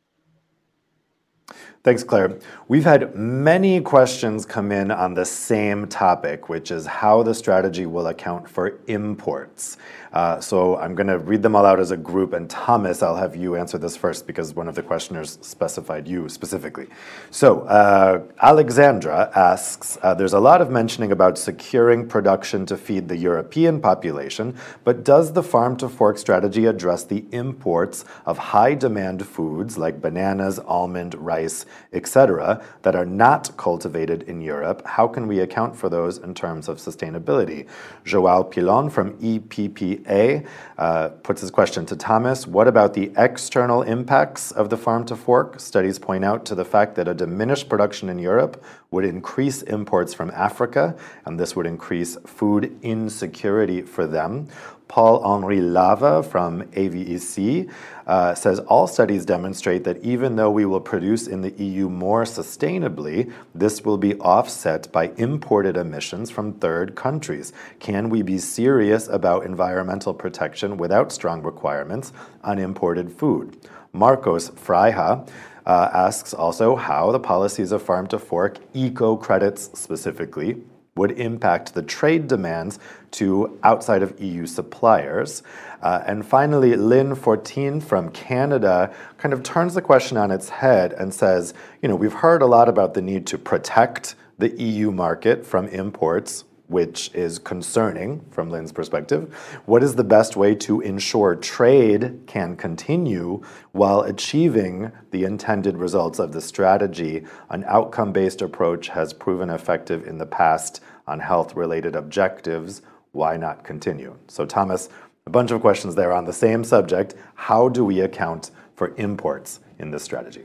Thanks, Claire. We've had many questions come in on the same topic, which is how the strategy will account for imports. Uh, so I'm going to read them all out as a group, and Thomas, I'll have you answer this first because one of the questioners specified you specifically. So uh, Alexandra asks, uh, there's a lot of mentioning about securing production to feed the European population, but does the farm to fork strategy address the imports of high demand foods like bananas, almond, rice, rice, etc., that are not cultivated in Europe? How can we account for those in terms of sustainability? Joao Pilon from EPPA uh, puts his question to Thomas What about the external impacts of the farm to fork? Studies point out to the fact that a diminished production in Europe would increase imports from Africa, and this would increase food insecurity for them. Paul Henri Lava from AVEC uh, says all studies demonstrate that even though we will produce in the EU more sustainably, this will be offset by imported emissions from third countries. Can we be serious about environmental protection without strong requirements on imported food? Marcos Freija uh, asks also how the policies of farm to fork, eco credits specifically, would impact the trade demands to outside of EU suppliers. Uh, and finally, Lynn 14 from Canada kind of turns the question on its head and says, you know, we've heard a lot about the need to protect the EU market from imports which is concerning from Lynn's perspective. What is the best way to ensure trade can continue while achieving the intended results of the strategy? An outcome based approach has proven effective in the past on health related objectives. Why not continue? So, Thomas, a bunch of questions there on the same subject. How do we account for imports in this strategy?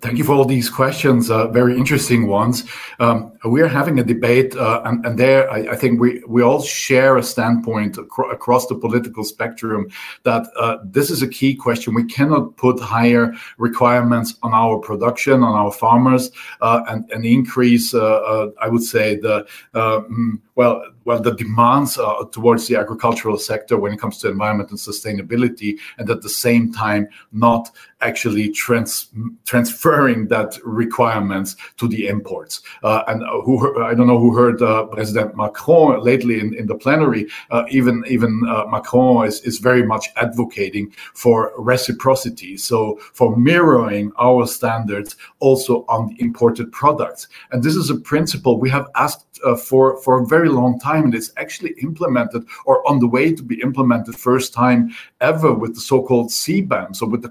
Thank you for all these questions, uh, very interesting ones. Um, we are having a debate, uh, and, and, there I, I, think we, we all share a standpoint acro- across the political spectrum that uh, this is a key question. We cannot put higher requirements on our production, on our farmers, uh, and, and increase, uh, uh, I would say, the mm, well, well, the demands uh, towards the agricultural sector when it comes to environment and sustainability, and at the same time not actually trans- transferring that requirements to the imports. Uh, and who I don't know who heard uh, President Macron lately in, in the plenary. Uh, even even uh, Macron is, is very much advocating for reciprocity, so for mirroring our standards also on the imported products. And this is a principle we have asked uh, for for a very long time, and it's actually implemented or on the way to be implemented first time ever with the so-called CBAM, so with the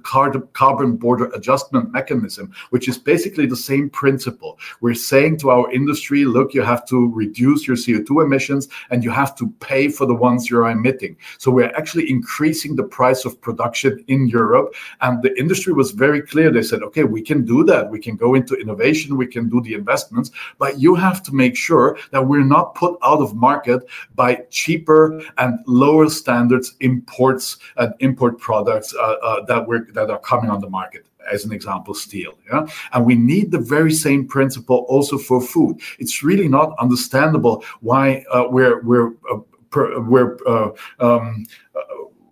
carbon border adjustment mechanism, which is basically the same principle. We're saying to our industry, look, you have to reduce your CO2 emissions, and you have to pay for the ones you're emitting. So we're actually increasing the price of production in Europe, and the industry was very clear. They said, okay, we can do that. We can go into innovation. We can do the investments, but you have to make sure that we're not put out of market by cheaper and lower standards imports and import products uh, uh, that we're that are coming on the market as an example, steel. Yeah? And we need the very same principle also for food. It's really not understandable why uh, we're we're uh, per, we're uh, um,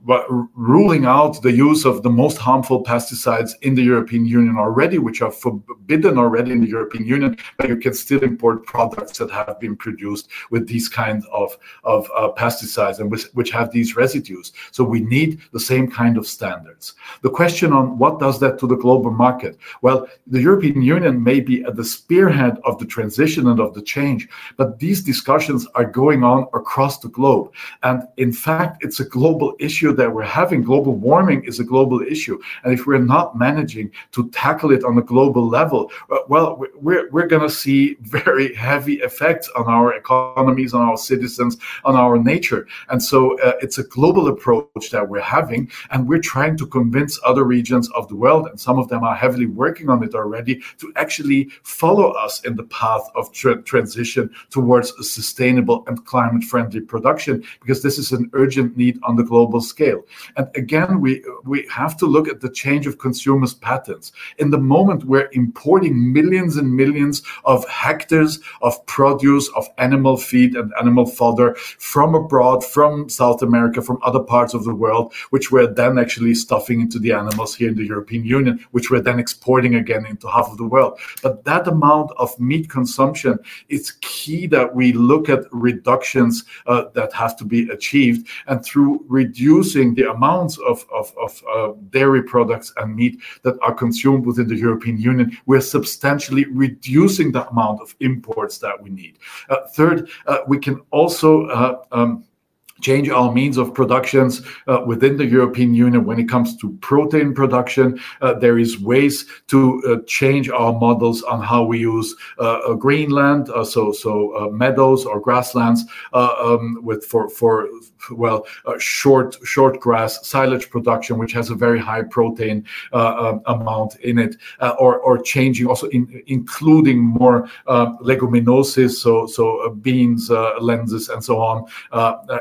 ruling out the use of the most harmful pesticides in the European Union already, which are forbidden already in the European Union, but you can still import products that have been produced with these kinds of, of uh, pesticides and with, which have these residues. So we need the same kind of standards. The question on what does that to the global market? Well, the European Union may be at the spearhead of the transition and of the change, but these discussions are going on across the globe. And in fact, it's a global issue issue that we're having. Global warming is a global issue. And if we're not managing to tackle it on a global level, uh, well, we're, we're going to see very heavy effects on our economies, on our citizens, on our nature. And so uh, it's a global approach that we're having. And we're trying to convince other regions of the world, and some of them are heavily working on it already, to actually follow us in the path of tra- transition towards a sustainable and climate friendly production, because this is an urgent need on the global scale scale. And again, we we have to look at the change of consumers' patterns. In the moment, we're importing millions and millions of hectares of produce, of animal feed and animal fodder from abroad, from South America, from other parts of the world, which we're then actually stuffing into the animals here in the European Union, which we're then exporting again into half of the world. But that amount of meat consumption, it's key that we look at reductions uh, that have to be achieved. And through reduce reducing the amounts of, of, of uh, dairy products and meat that are consumed within the European Union, we're substantially reducing the amount of imports that we need. Uh, third, uh, we can also uh, um, change our means of productions uh, within the European Union when it comes to protein production. Uh, there is ways to uh, change our models on how we use uh, Greenland, uh, so so uh, meadows or grasslands um, with for for well short short grass silage production, which has a very high protein um, amount in it, or or changing also in, including more leguminosis, so so beans, lenses, and so on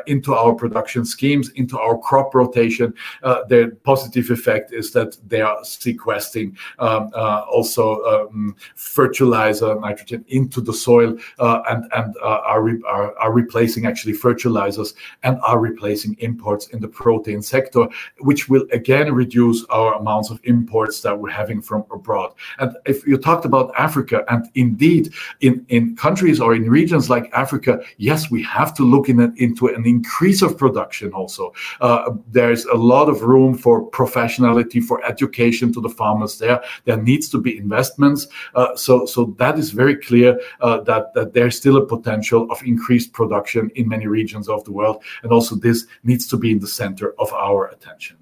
into into our production schemes, into our crop rotation, uh, the positive effect is that they are sequestering um, uh, also um, fertilizer nitrogen into the soil uh, and and are, re- are, are replacing actually fertilizers and are replacing imports in the protein sector, which will again reduce our amounts of imports that we're having from abroad. And if you talked about Africa, and indeed in in countries or in regions like Africa, yes, we have to look in into an increase increase of production also. Uh, there's a lot of room for professionality, for education to the farmers there. There needs to be investments. Uh, so, so that is very clear uh, that, that there's still a potential of increased production in many regions of the world. And also this needs to be in the center of our attention.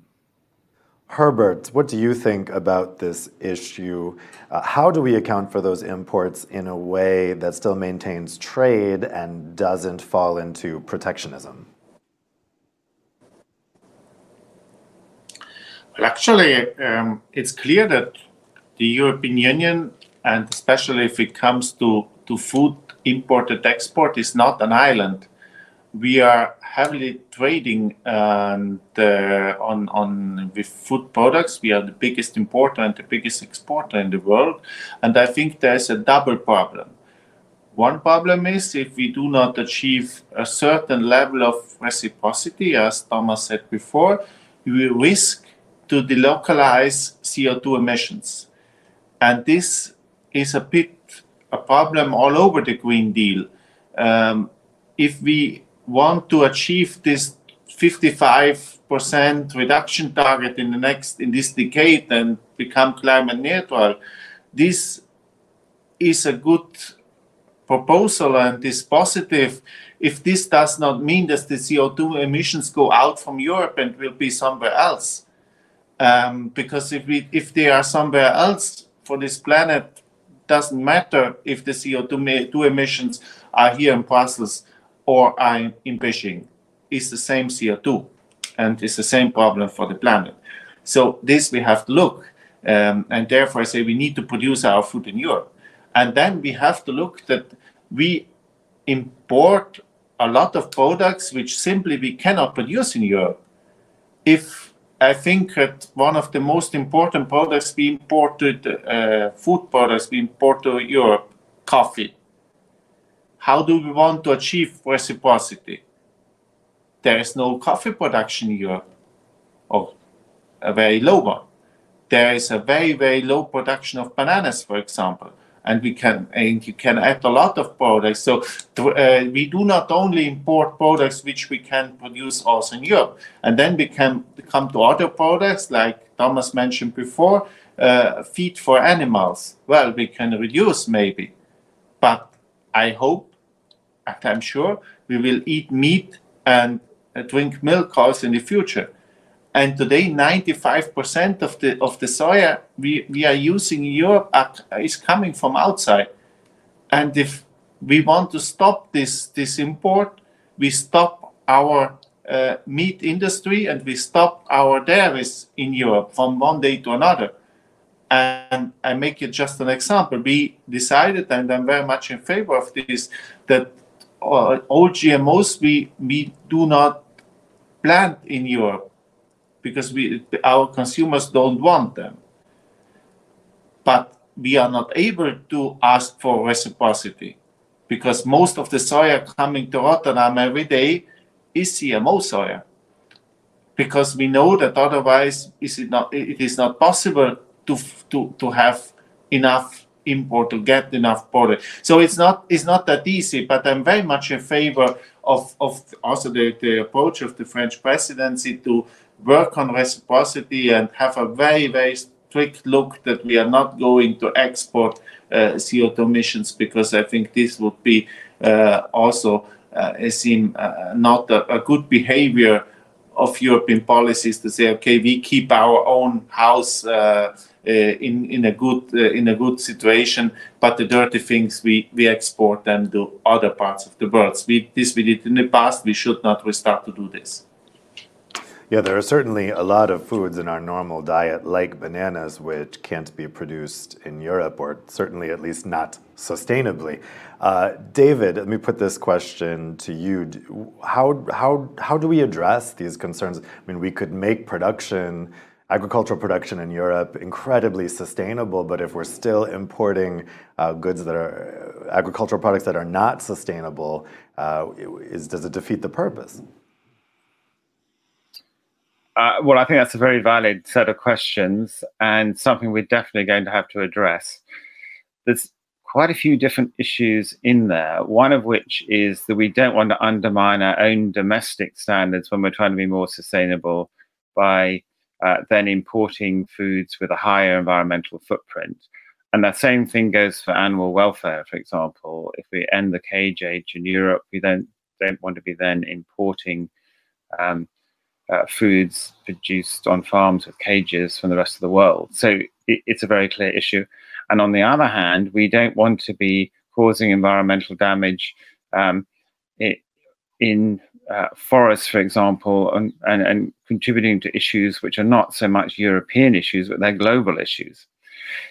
Herbert, what do you think about this issue? Uh, how do we account for those imports in a way that still maintains trade and doesn't fall into protectionism? Actually, um, it's clear that the European Union, and especially if it comes to, to food import and export, is not an island. We are heavily trading and, uh, on, on with food products. We are the biggest importer and the biggest exporter in the world. And I think there's a double problem. One problem is if we do not achieve a certain level of reciprocity, as Thomas said before, we risk to delocalize CO2 emissions. And this is a bit a problem all over the Green Deal. Um, if we want to achieve this 55% reduction target in the next in this decade and become climate neutral, this is a good proposal and is positive. If this does not mean that the CO2 emissions go out from Europe and will be somewhere else, um, because if we if they are somewhere else for this planet, doesn't matter if the CO2 emissions are here in Brussels or are in Beijing. It's the same CO2, and it's the same problem for the planet. So this we have to look, um, and therefore I say we need to produce our food in Europe, and then we have to look that we import a lot of products which simply we cannot produce in Europe. If I think that one of the most important products we imported, uh, food products we import to Europe, coffee. How do we want to achieve reciprocity? There is no coffee production in Europe, or a very low one. There is a very, very low production of bananas, for example and we can and you can add a lot of products. So uh, we do not only import products which we can produce also in Europe, and then we can come to other products like Thomas mentioned before, uh, feed for animals. Well, we can reduce maybe, but I hope and I'm sure we will eat meat and uh, drink milk also in the future. And today, 95% of the of the soya we, we are using in Europe is coming from outside. And if we want to stop this this import, we stop our uh, meat industry and we stop our dairies in Europe from one day to another. And I make it just an example. We decided, and I'm very much in favor of this, that uh, all GMOs we, we do not plant in Europe because we, our consumers don't want them. But we are not able to ask for reciprocity because most of the soya coming to Rotterdam every day is GMO soya. Because we know that otherwise is it not it is not possible to to, to have enough import to get enough product. So it's not it's not that easy, but I'm very much in favor of, of also the, the approach of the French presidency to work on reciprocity and have a very, very strict look that we are not going to export uh, CO2 emissions because I think this would be uh, also uh, seem uh, not a, a, good behavior of European policies to say, okay, we keep our own house uh, uh, in in a good uh, in a good situation, but the dirty things we we export them to other parts of the world. We, this we did in the past. We should not restart to do this. Yeah, there are certainly a lot of foods in our normal diet, like bananas, which can't be produced in Europe, or certainly at least not sustainably. Uh, David, let me put this question to you. How, how, how do we address these concerns? I mean, we could make production agricultural production in Europe incredibly sustainable, but if we're still importing uh, goods that are agricultural products that are not sustainable, uh, is, does it defeat the purpose? Uh, well, I think that's a very valid set of questions and something we're definitely going to have to address. There's quite a few different issues in there, one of which is that we don't want to undermine our own domestic standards when we're trying to be more sustainable by uh, then importing foods with a higher environmental footprint. And the same thing goes for animal welfare, for example. If we end the cage age in Europe, we don't, don't want to be then importing um, uh, foods produced on farms with cages from the rest of the world. So it, it's a very clear issue. And on the other hand, we don't want to be causing environmental damage um, in uh, forests, for example, and, and, and, contributing to issues which are not so much European issues, but they're global issues.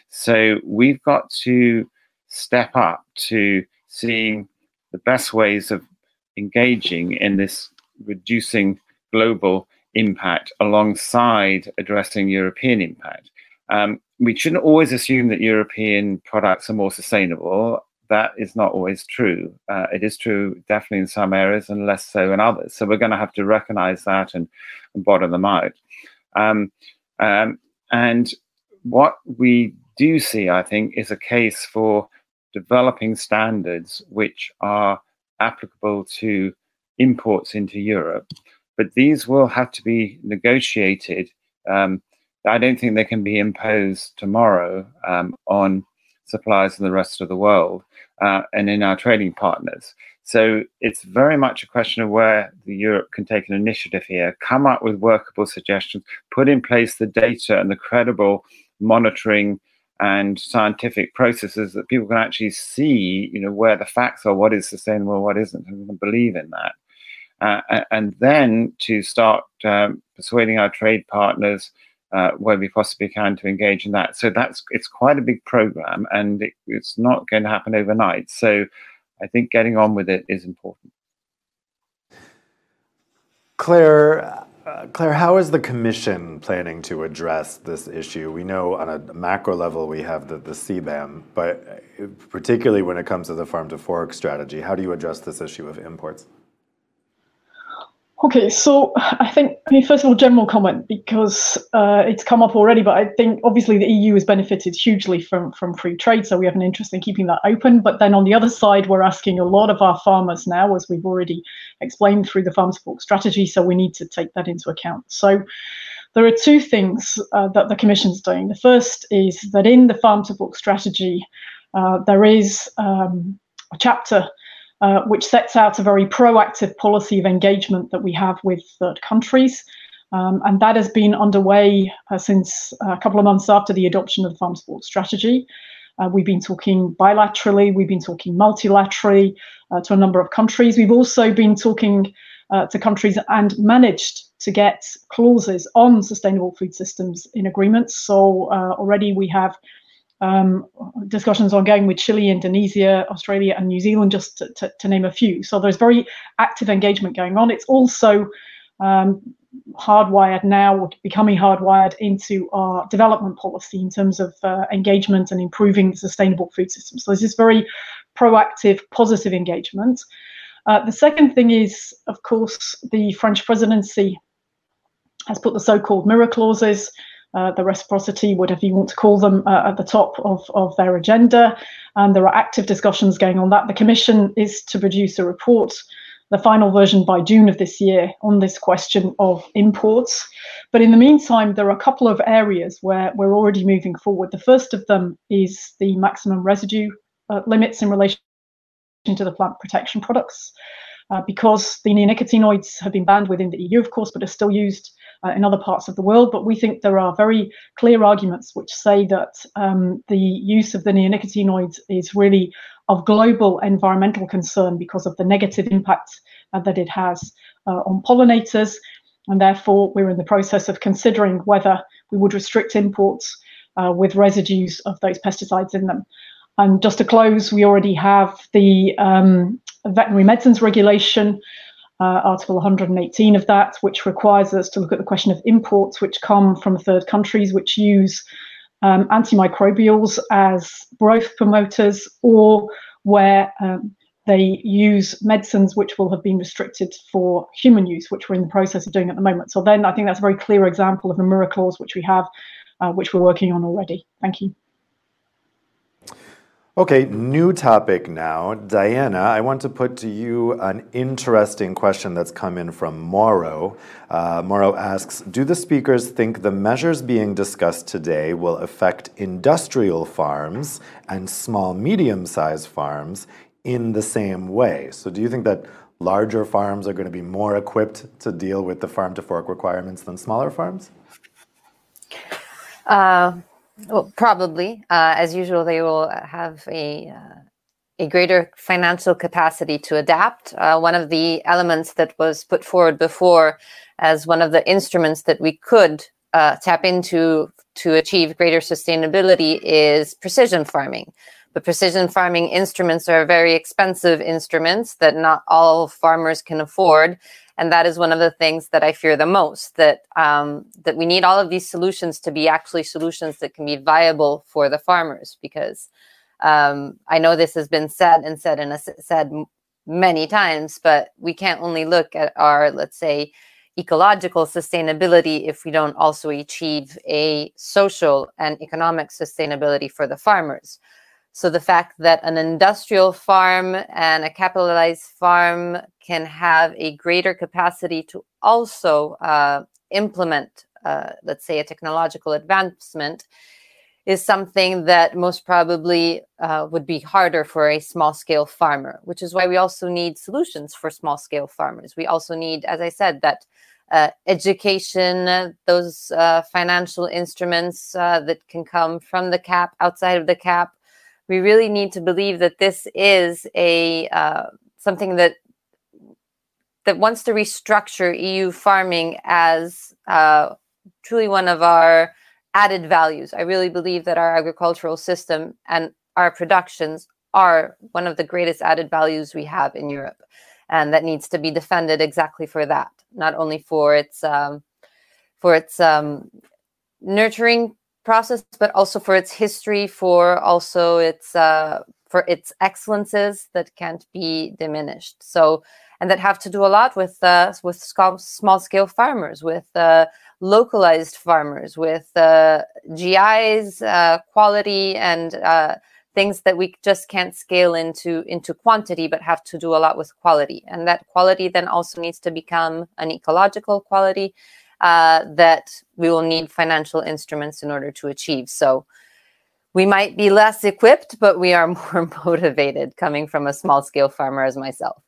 So we've got to step up to seeing the best ways of engaging in this reducing global impact alongside addressing European impact. Um, we shouldn't always assume that European products are more sustainable that is not always true. Uh, it is true definitely in some areas and less so in others. So we're going to have to recognize that and, and bottom them out. Um, um, and what we do see, I think, is a case for developing standards which are applicable to imports into Europe. But these will have to be negotiated. Um, I don't think they can be imposed tomorrow um, on suppliers in the rest of the world uh, and in our trading partners. So it's very much a question of where Europe can take an initiative here, come up with workable suggestions, put in place the data and the credible monitoring and scientific processes that people can actually see, you know, where the facts are, what is sustainable, what isn't, and believe in that. Uh, and then to start um, persuading our trade partners uh, where we possibly can to engage in that. So that's it's quite a big program, and it, it's not going to happen overnight. So I think getting on with it is important. Claire, uh, Claire, how is the Commission planning to address this issue? We know on a macro level we have the, the CBAM, but particularly when it comes to the farm to fork strategy, how do you address this issue of imports? Okay, so I think, I mean, first of all, general comment because uh, it's come up already, but I think obviously the EU has benefited hugely from from free trade, so we have an interest in keeping that open. But then on the other side, we're asking a lot of our farmers now, as we've already explained through the farm fork strategy, so we need to take that into account. So there are two things uh, that the Commission's doing. The first is that in the farm fork strategy, uh, there is um, a chapter uh, which sets out a very proactive policy of engagement that we have with third countries. Um, and that has been underway uh, since a couple of months after the adoption of the farm to fork strategy. Uh, we've been talking bilaterally, we've been talking multilaterally uh, to a number of countries. We've also been talking uh, to countries and managed to get clauses on sustainable food systems in agreements. So already we have um, discussions ongoing with Chile, Indonesia, Australia, and New Zealand, just to, to, to, name a few. So there's very active engagement going on. It's also um, hardwired now, becoming hardwired into our development policy in terms of uh, engagement and improving the sustainable food system. So this is very proactive, positive engagement. Uh, the second thing is, of course, the French presidency has put the so-called mirror clauses uh, the reciprocity, whatever you want to call them, uh, at the top of, of their agenda. And there are active discussions going on that. The Commission is to produce a report, the final version by June of this year, on this question of imports. But in the meantime, there are a couple of areas where we're already moving forward. The first of them is the maximum residue uh, limits in relation to the plant protection products. Uh, because the neonicotinoids have been banned within the EU, of course, but are still used uh, in other parts of the world. But we think there are very clear arguments which say that um, the use of the neonicotinoids is really of global environmental concern because of the negative impact uh, that it has uh, on pollinators. And therefore, we're in the process of considering whether we would restrict imports uh, with residues of those pesticides in them. And just to close, we already have the um, veterinary medicines regulation, uh, Article 118 of that, which requires us to look at the question of imports which come from third countries which use um, antimicrobials as growth promoters or where um, they use medicines which will have been restricted for human use, which we're in the process of doing at the moment. So then I think that's a very clear example of a mirror clause which we have, uh, which we're working on already. Thank you. Okay, new topic now. Diana, I want to put to you an interesting question that's come in from Morrow. Uh, Moro asks Do the speakers think the measures being discussed today will affect industrial farms and small, medium sized farms in the same way? So, do you think that larger farms are going to be more equipped to deal with the farm to fork requirements than smaller farms? Uh, well, probably. Uh, as usual, they will have a uh, a greater financial capacity to adapt. Uh, one of the elements that was put forward before as one of the instruments that we could uh, tap into to achieve greater sustainability is precision farming. But precision farming instruments are very expensive instruments that not all farmers can afford and that is one of the things that I fear the most. That um, that we need all of these solutions to be actually solutions that can be viable for the farmers. Because um, I know this has been said and said and said many times, but we can't only look at our, let's say, ecological sustainability if we don't also achieve a social and economic sustainability for the farmers. So the fact that an industrial farm and a capitalized farm can have a greater capacity to also uh, implement, uh, let's say, a technological advancement is something that most probably uh, would be harder for a small scale farmer, which is why we also need solutions for small scale farmers. We also need, as I said, that uh, education, those uh, financial instruments uh, that can come from the CAP, outside of the CAP, we really need to believe that this is a uh, something that that wants to restructure EU farming as uh, truly one of our added values. I really believe that our agricultural system and our productions are one of the greatest added values we have in Europe, and that needs to be defended exactly for that, not only for its um, for its um, nurturing process, but also for its history, for also its uh, for its excellences that can't be diminished. So, and that have to do a lot with uh, with small scale farmers, with uh, localized farmers, with uh, GIs, uh, quality, and uh, things that we just can't scale into into quantity, but have to do a lot with quality. And that quality then also needs to become an ecological quality uh, that we will need financial instruments in order to achieve. So we might be less equipped, but we are more motivated coming from a small scale farmer as myself.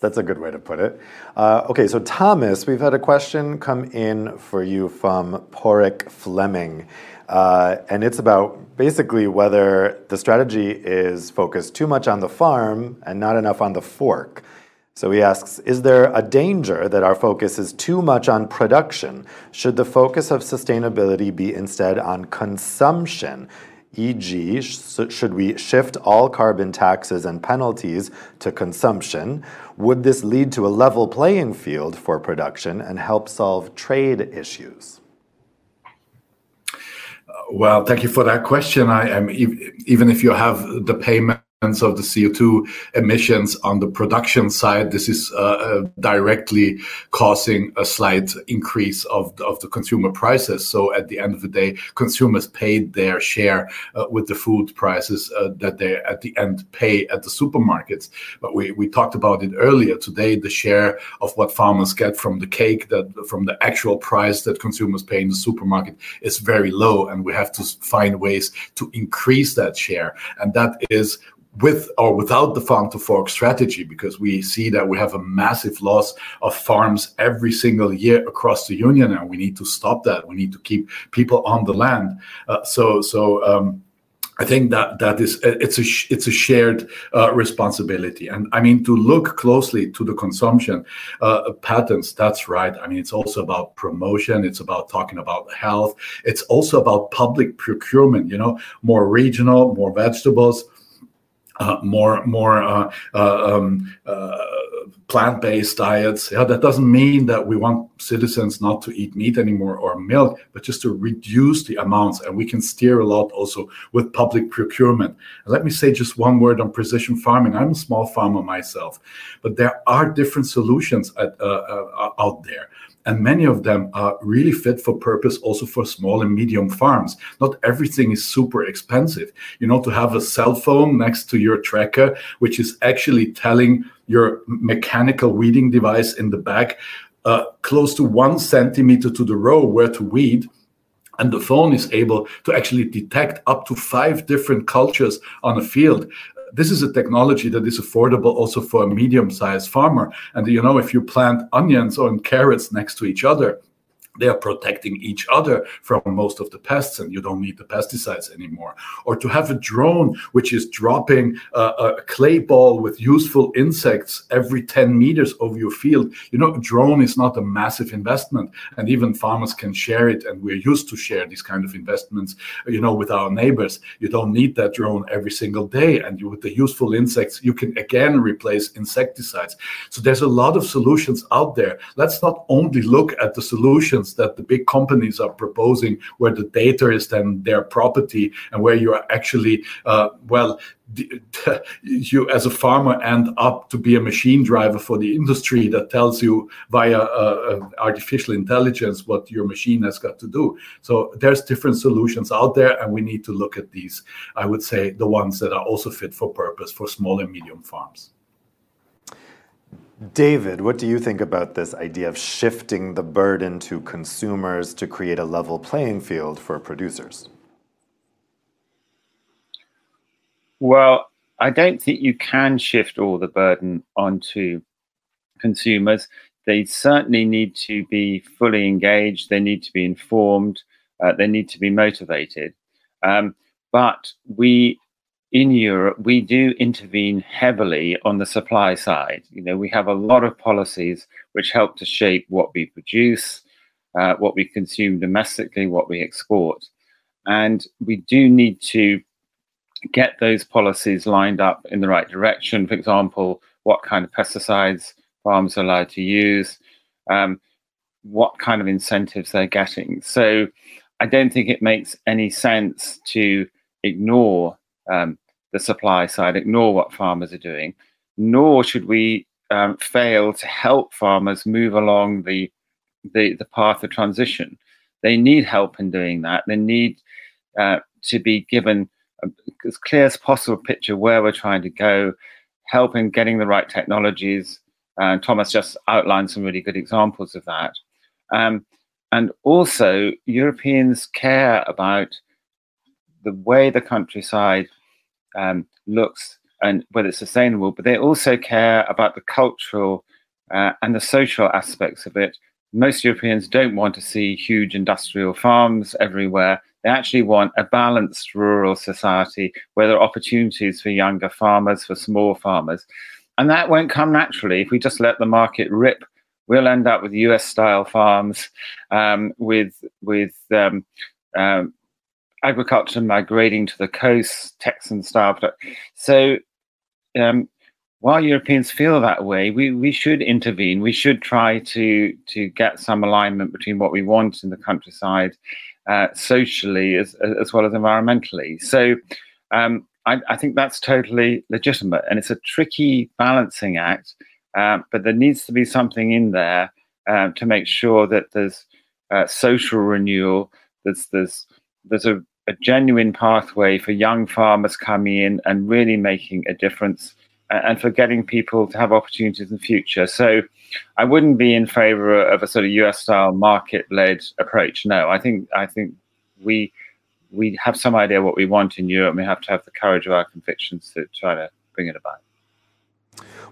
That's a good way to put it. Uh, okay, so Thomas, we've had a question come in for you from Porik Fleming. Uh, and it's about basically whether the strategy is focused too much on the farm and not enough on the fork. So he asks Is there a danger that our focus is too much on production? Should the focus of sustainability be instead on consumption? E.g., should we shift all carbon taxes and penalties to consumption? Would this lead to a level playing field for production and help solve trade issues? Well, thank you for that question. I am even if you have the payment of the CO2 emissions on the production side, this is uh, uh, directly causing a slight increase of, of the consumer prices. So at the end of the day, consumers paid their share uh, with the food prices uh, that they at the end pay at the supermarkets. But we, we talked about it earlier today. The share of what farmers get from the cake that from the actual price that consumers pay in the supermarket is very low, and we have to find ways to increase that share. And that is with or without the farm to fork strategy, because we see that we have a massive loss of farms every single year across the union, and we need to stop that. We need to keep people on the land. Uh, so, so um, I think that that is it's a it's a shared uh, responsibility, and I mean to look closely to the consumption uh, patterns. That's right. I mean it's also about promotion. It's about talking about health. It's also about public procurement. You know, more regional, more vegetables uh, more more uh, uh, um, uh, plant-based diets. Yeah, that doesn't mean that we want citizens not to eat meat anymore or milk, but just to reduce the amounts. And we can steer a lot also with public procurement. And let me say just one word on precision farming. I'm a small farmer myself, but there are different solutions at, uh, uh, out there and many of them are really fit for purpose also for small and medium farms. Not everything is super expensive. You know to have a cell phone next to your tracker which is actually telling your mechanical weeding device in the back uh, close to one centimeter to the row where to weed. And the phone is able to actually detect up to five different cultures on a field this is a technology that is affordable also for a medium-sized farmer. And you know, if you plant onions or carrots next to each other, they are protecting each other from most of the pests and you don't need the pesticides anymore. Or to have a drone which is dropping a clay ball with useful insects every 10 meters over your field you know a drone is not a massive investment and even farmers can share it and we're used to share these kind of investments you know with our neighbors. You don't need that drone every single day and you, with the useful insects you can again replace insecticides. So there's a lot of solutions out there. Let's not only look at the solutions that the big companies are proposing, where the data is then their property and where you are actually, uh, well, you as a farmer end up to be a machine driver for the industry that tells you via uh, uh, artificial intelligence what your machine has got to do. So there's different solutions out there and we need to look at these i would say the ones that are also fit for purpose for small and medium farms David, what do you think about this idea of shifting the burden to consumers to create a level playing field for producers? Well, I don't think you can shift all the burden onto consumers. They certainly need to be fully engaged, they need to be informed, uh, they need to be motivated. Um, but we in Europe, we do intervene heavily on the supply side. You know, we have a lot of policies which help to shape what we produce, uh, what we consume domestically, what we export. And we do need to get those policies lined up in the right direction. For example, what kind of pesticides farms are allowed to use, um, what kind of incentives they're getting. So I don't think it makes any sense to ignore um, the supply side, ignore what farmers are doing, nor should we um, fail to help farmers move along the, the, the path of transition. They need help in doing that. They need uh, to be given a, as clear as possible picture where we're trying to go, help in getting the right technologies. And Thomas just outlined some really good examples of that. Um, and also, Europeans care about the way the countryside um, looks and whether it's sustainable, but they also care about the cultural uh, and the social aspects of it. Most Europeans don't want to see huge industrial farms everywhere. They actually want a balanced rural society where there are opportunities for younger farmers, for small farmers. And that won't come naturally if we just let the market rip. We'll end up with US style farms um, with, with um, um, agriculture migrating to the coast, Texan style. So um, while Europeans feel that way, we, we should intervene. We should try to to get some alignment between what we want in the countryside, uh, socially as as well as environmentally. So um, I, I, think that's totally legitimate, and it's a tricky balancing act. Uh, but there needs to be something in there uh, to make sure that there's uh, social renewal. There's there's there's a a genuine pathway for young farmers coming in and really making a difference and for getting people to have opportunities in the future. So I wouldn't be in favor of a sort of US style market led approach. No, I think I think we we have some idea what we want in Europe. And we have to have the courage of our convictions to try to bring it about.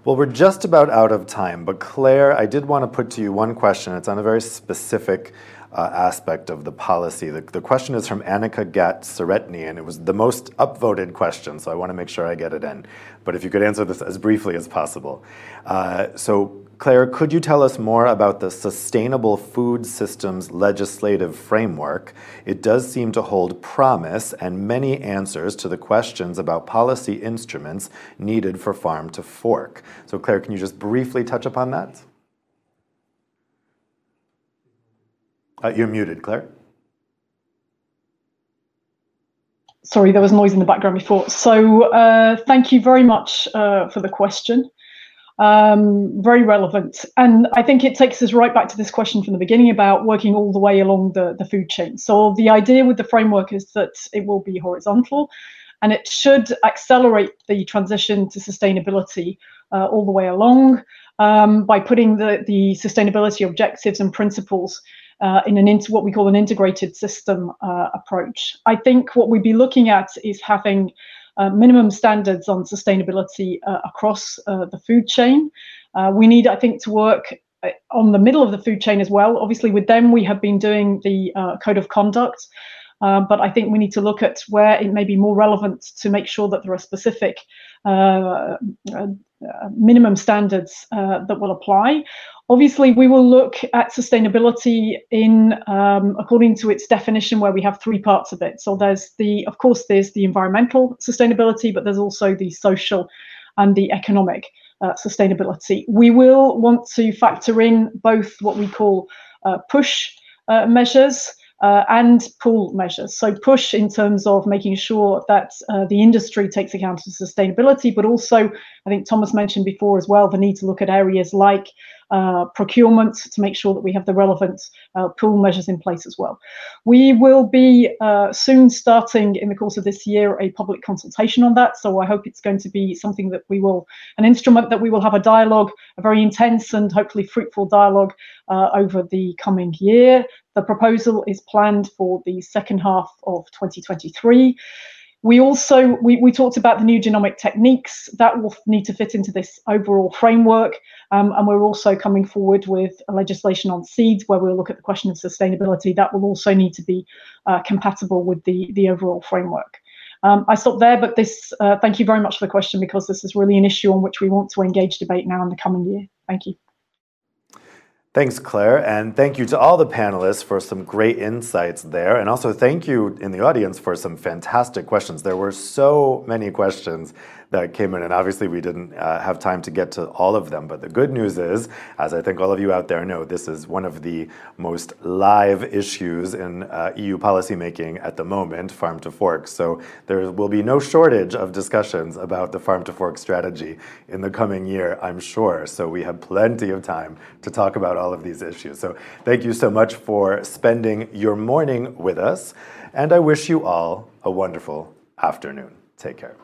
Well, we're just about out of time, but Claire, I did want to put to you one question. It's on a very specific uh, aspect of the policy. The, the question is from Annika Gat Seretny, and it was the most upvoted question, so I want to make sure I get it in. But if you could answer this as briefly as possible. Uh, so, Claire, could you tell us more about the Sustainable Food Systems legislative framework? It does seem to hold promise and many answers to the questions about policy instruments needed for farm to fork. So, Claire, can you just briefly touch upon that? Uh, you're muted, Claire. Sorry, there was noise in the background before. So uh, thank you very much uh, for the question. Um, very relevant. And I think it takes us right back to this question from the beginning about working all the way along the, the food chain. So the idea with the framework is that it will be horizontal and it should accelerate the transition to sustainability uh, all the way along um, by putting the, the sustainability objectives and principles uh, in an into what we call an integrated system uh, approach. I think what we'd be looking at is having uh, minimum standards on sustainability uh, across uh, the food chain. Uh, we need, I think, to work on the middle of the food chain as well. Obviously, with them, we have been doing the code of conduct. Um, but I think we need to look at where it may be more relevant to make sure that there are specific uh, minimum standards uh, that will apply. Obviously, we will look at sustainability in um, according to its definition, where we have three parts of it. So there's the, of course, there's the environmental sustainability, but there's also the social and the economic uh, sustainability. We will want to factor in both what we call uh, push uh, measures uh, and pull measures. So push in terms of making sure that uh, the industry takes account of sustainability, but also I think Thomas mentioned before as well the need to look at areas like uh, procurement to make sure that we have the relevant uh, pull measures in place as well. We will be uh, soon starting in the course of this year a public consultation on that. So I hope it's going to be something that we will, an instrument that we will have a dialogue, a very intense and hopefully fruitful dialogue uh, over the coming year. The proposal is planned for the second half of 2023. We also we, we talked about the new genomic techniques that will need to fit into this overall framework, um, and we're also coming forward with legislation on seeds where we'll look at the question of sustainability. That will also need to be uh, compatible with the the overall framework. Um, I stop there, but this uh, thank you very much for the question because this is really an issue on which we want to engage debate now in the coming year. Thank you. Thanks, Claire, and thank you to all the panelists for some great insights there. And also thank you in the audience for some fantastic questions. There were so many questions that came in, and obviously we didn't uh, have time to get to all of them. But the good news is, as I think all of you out there know, this is one of the most live issues in uh, EU policymaking at the moment, farm to fork. So there will be no shortage of discussions about the farm to fork strategy in the coming year, I'm sure. So we have plenty of time to talk about all of these issues. So thank you so much for spending your morning with us, and I wish you all a wonderful afternoon. Take care.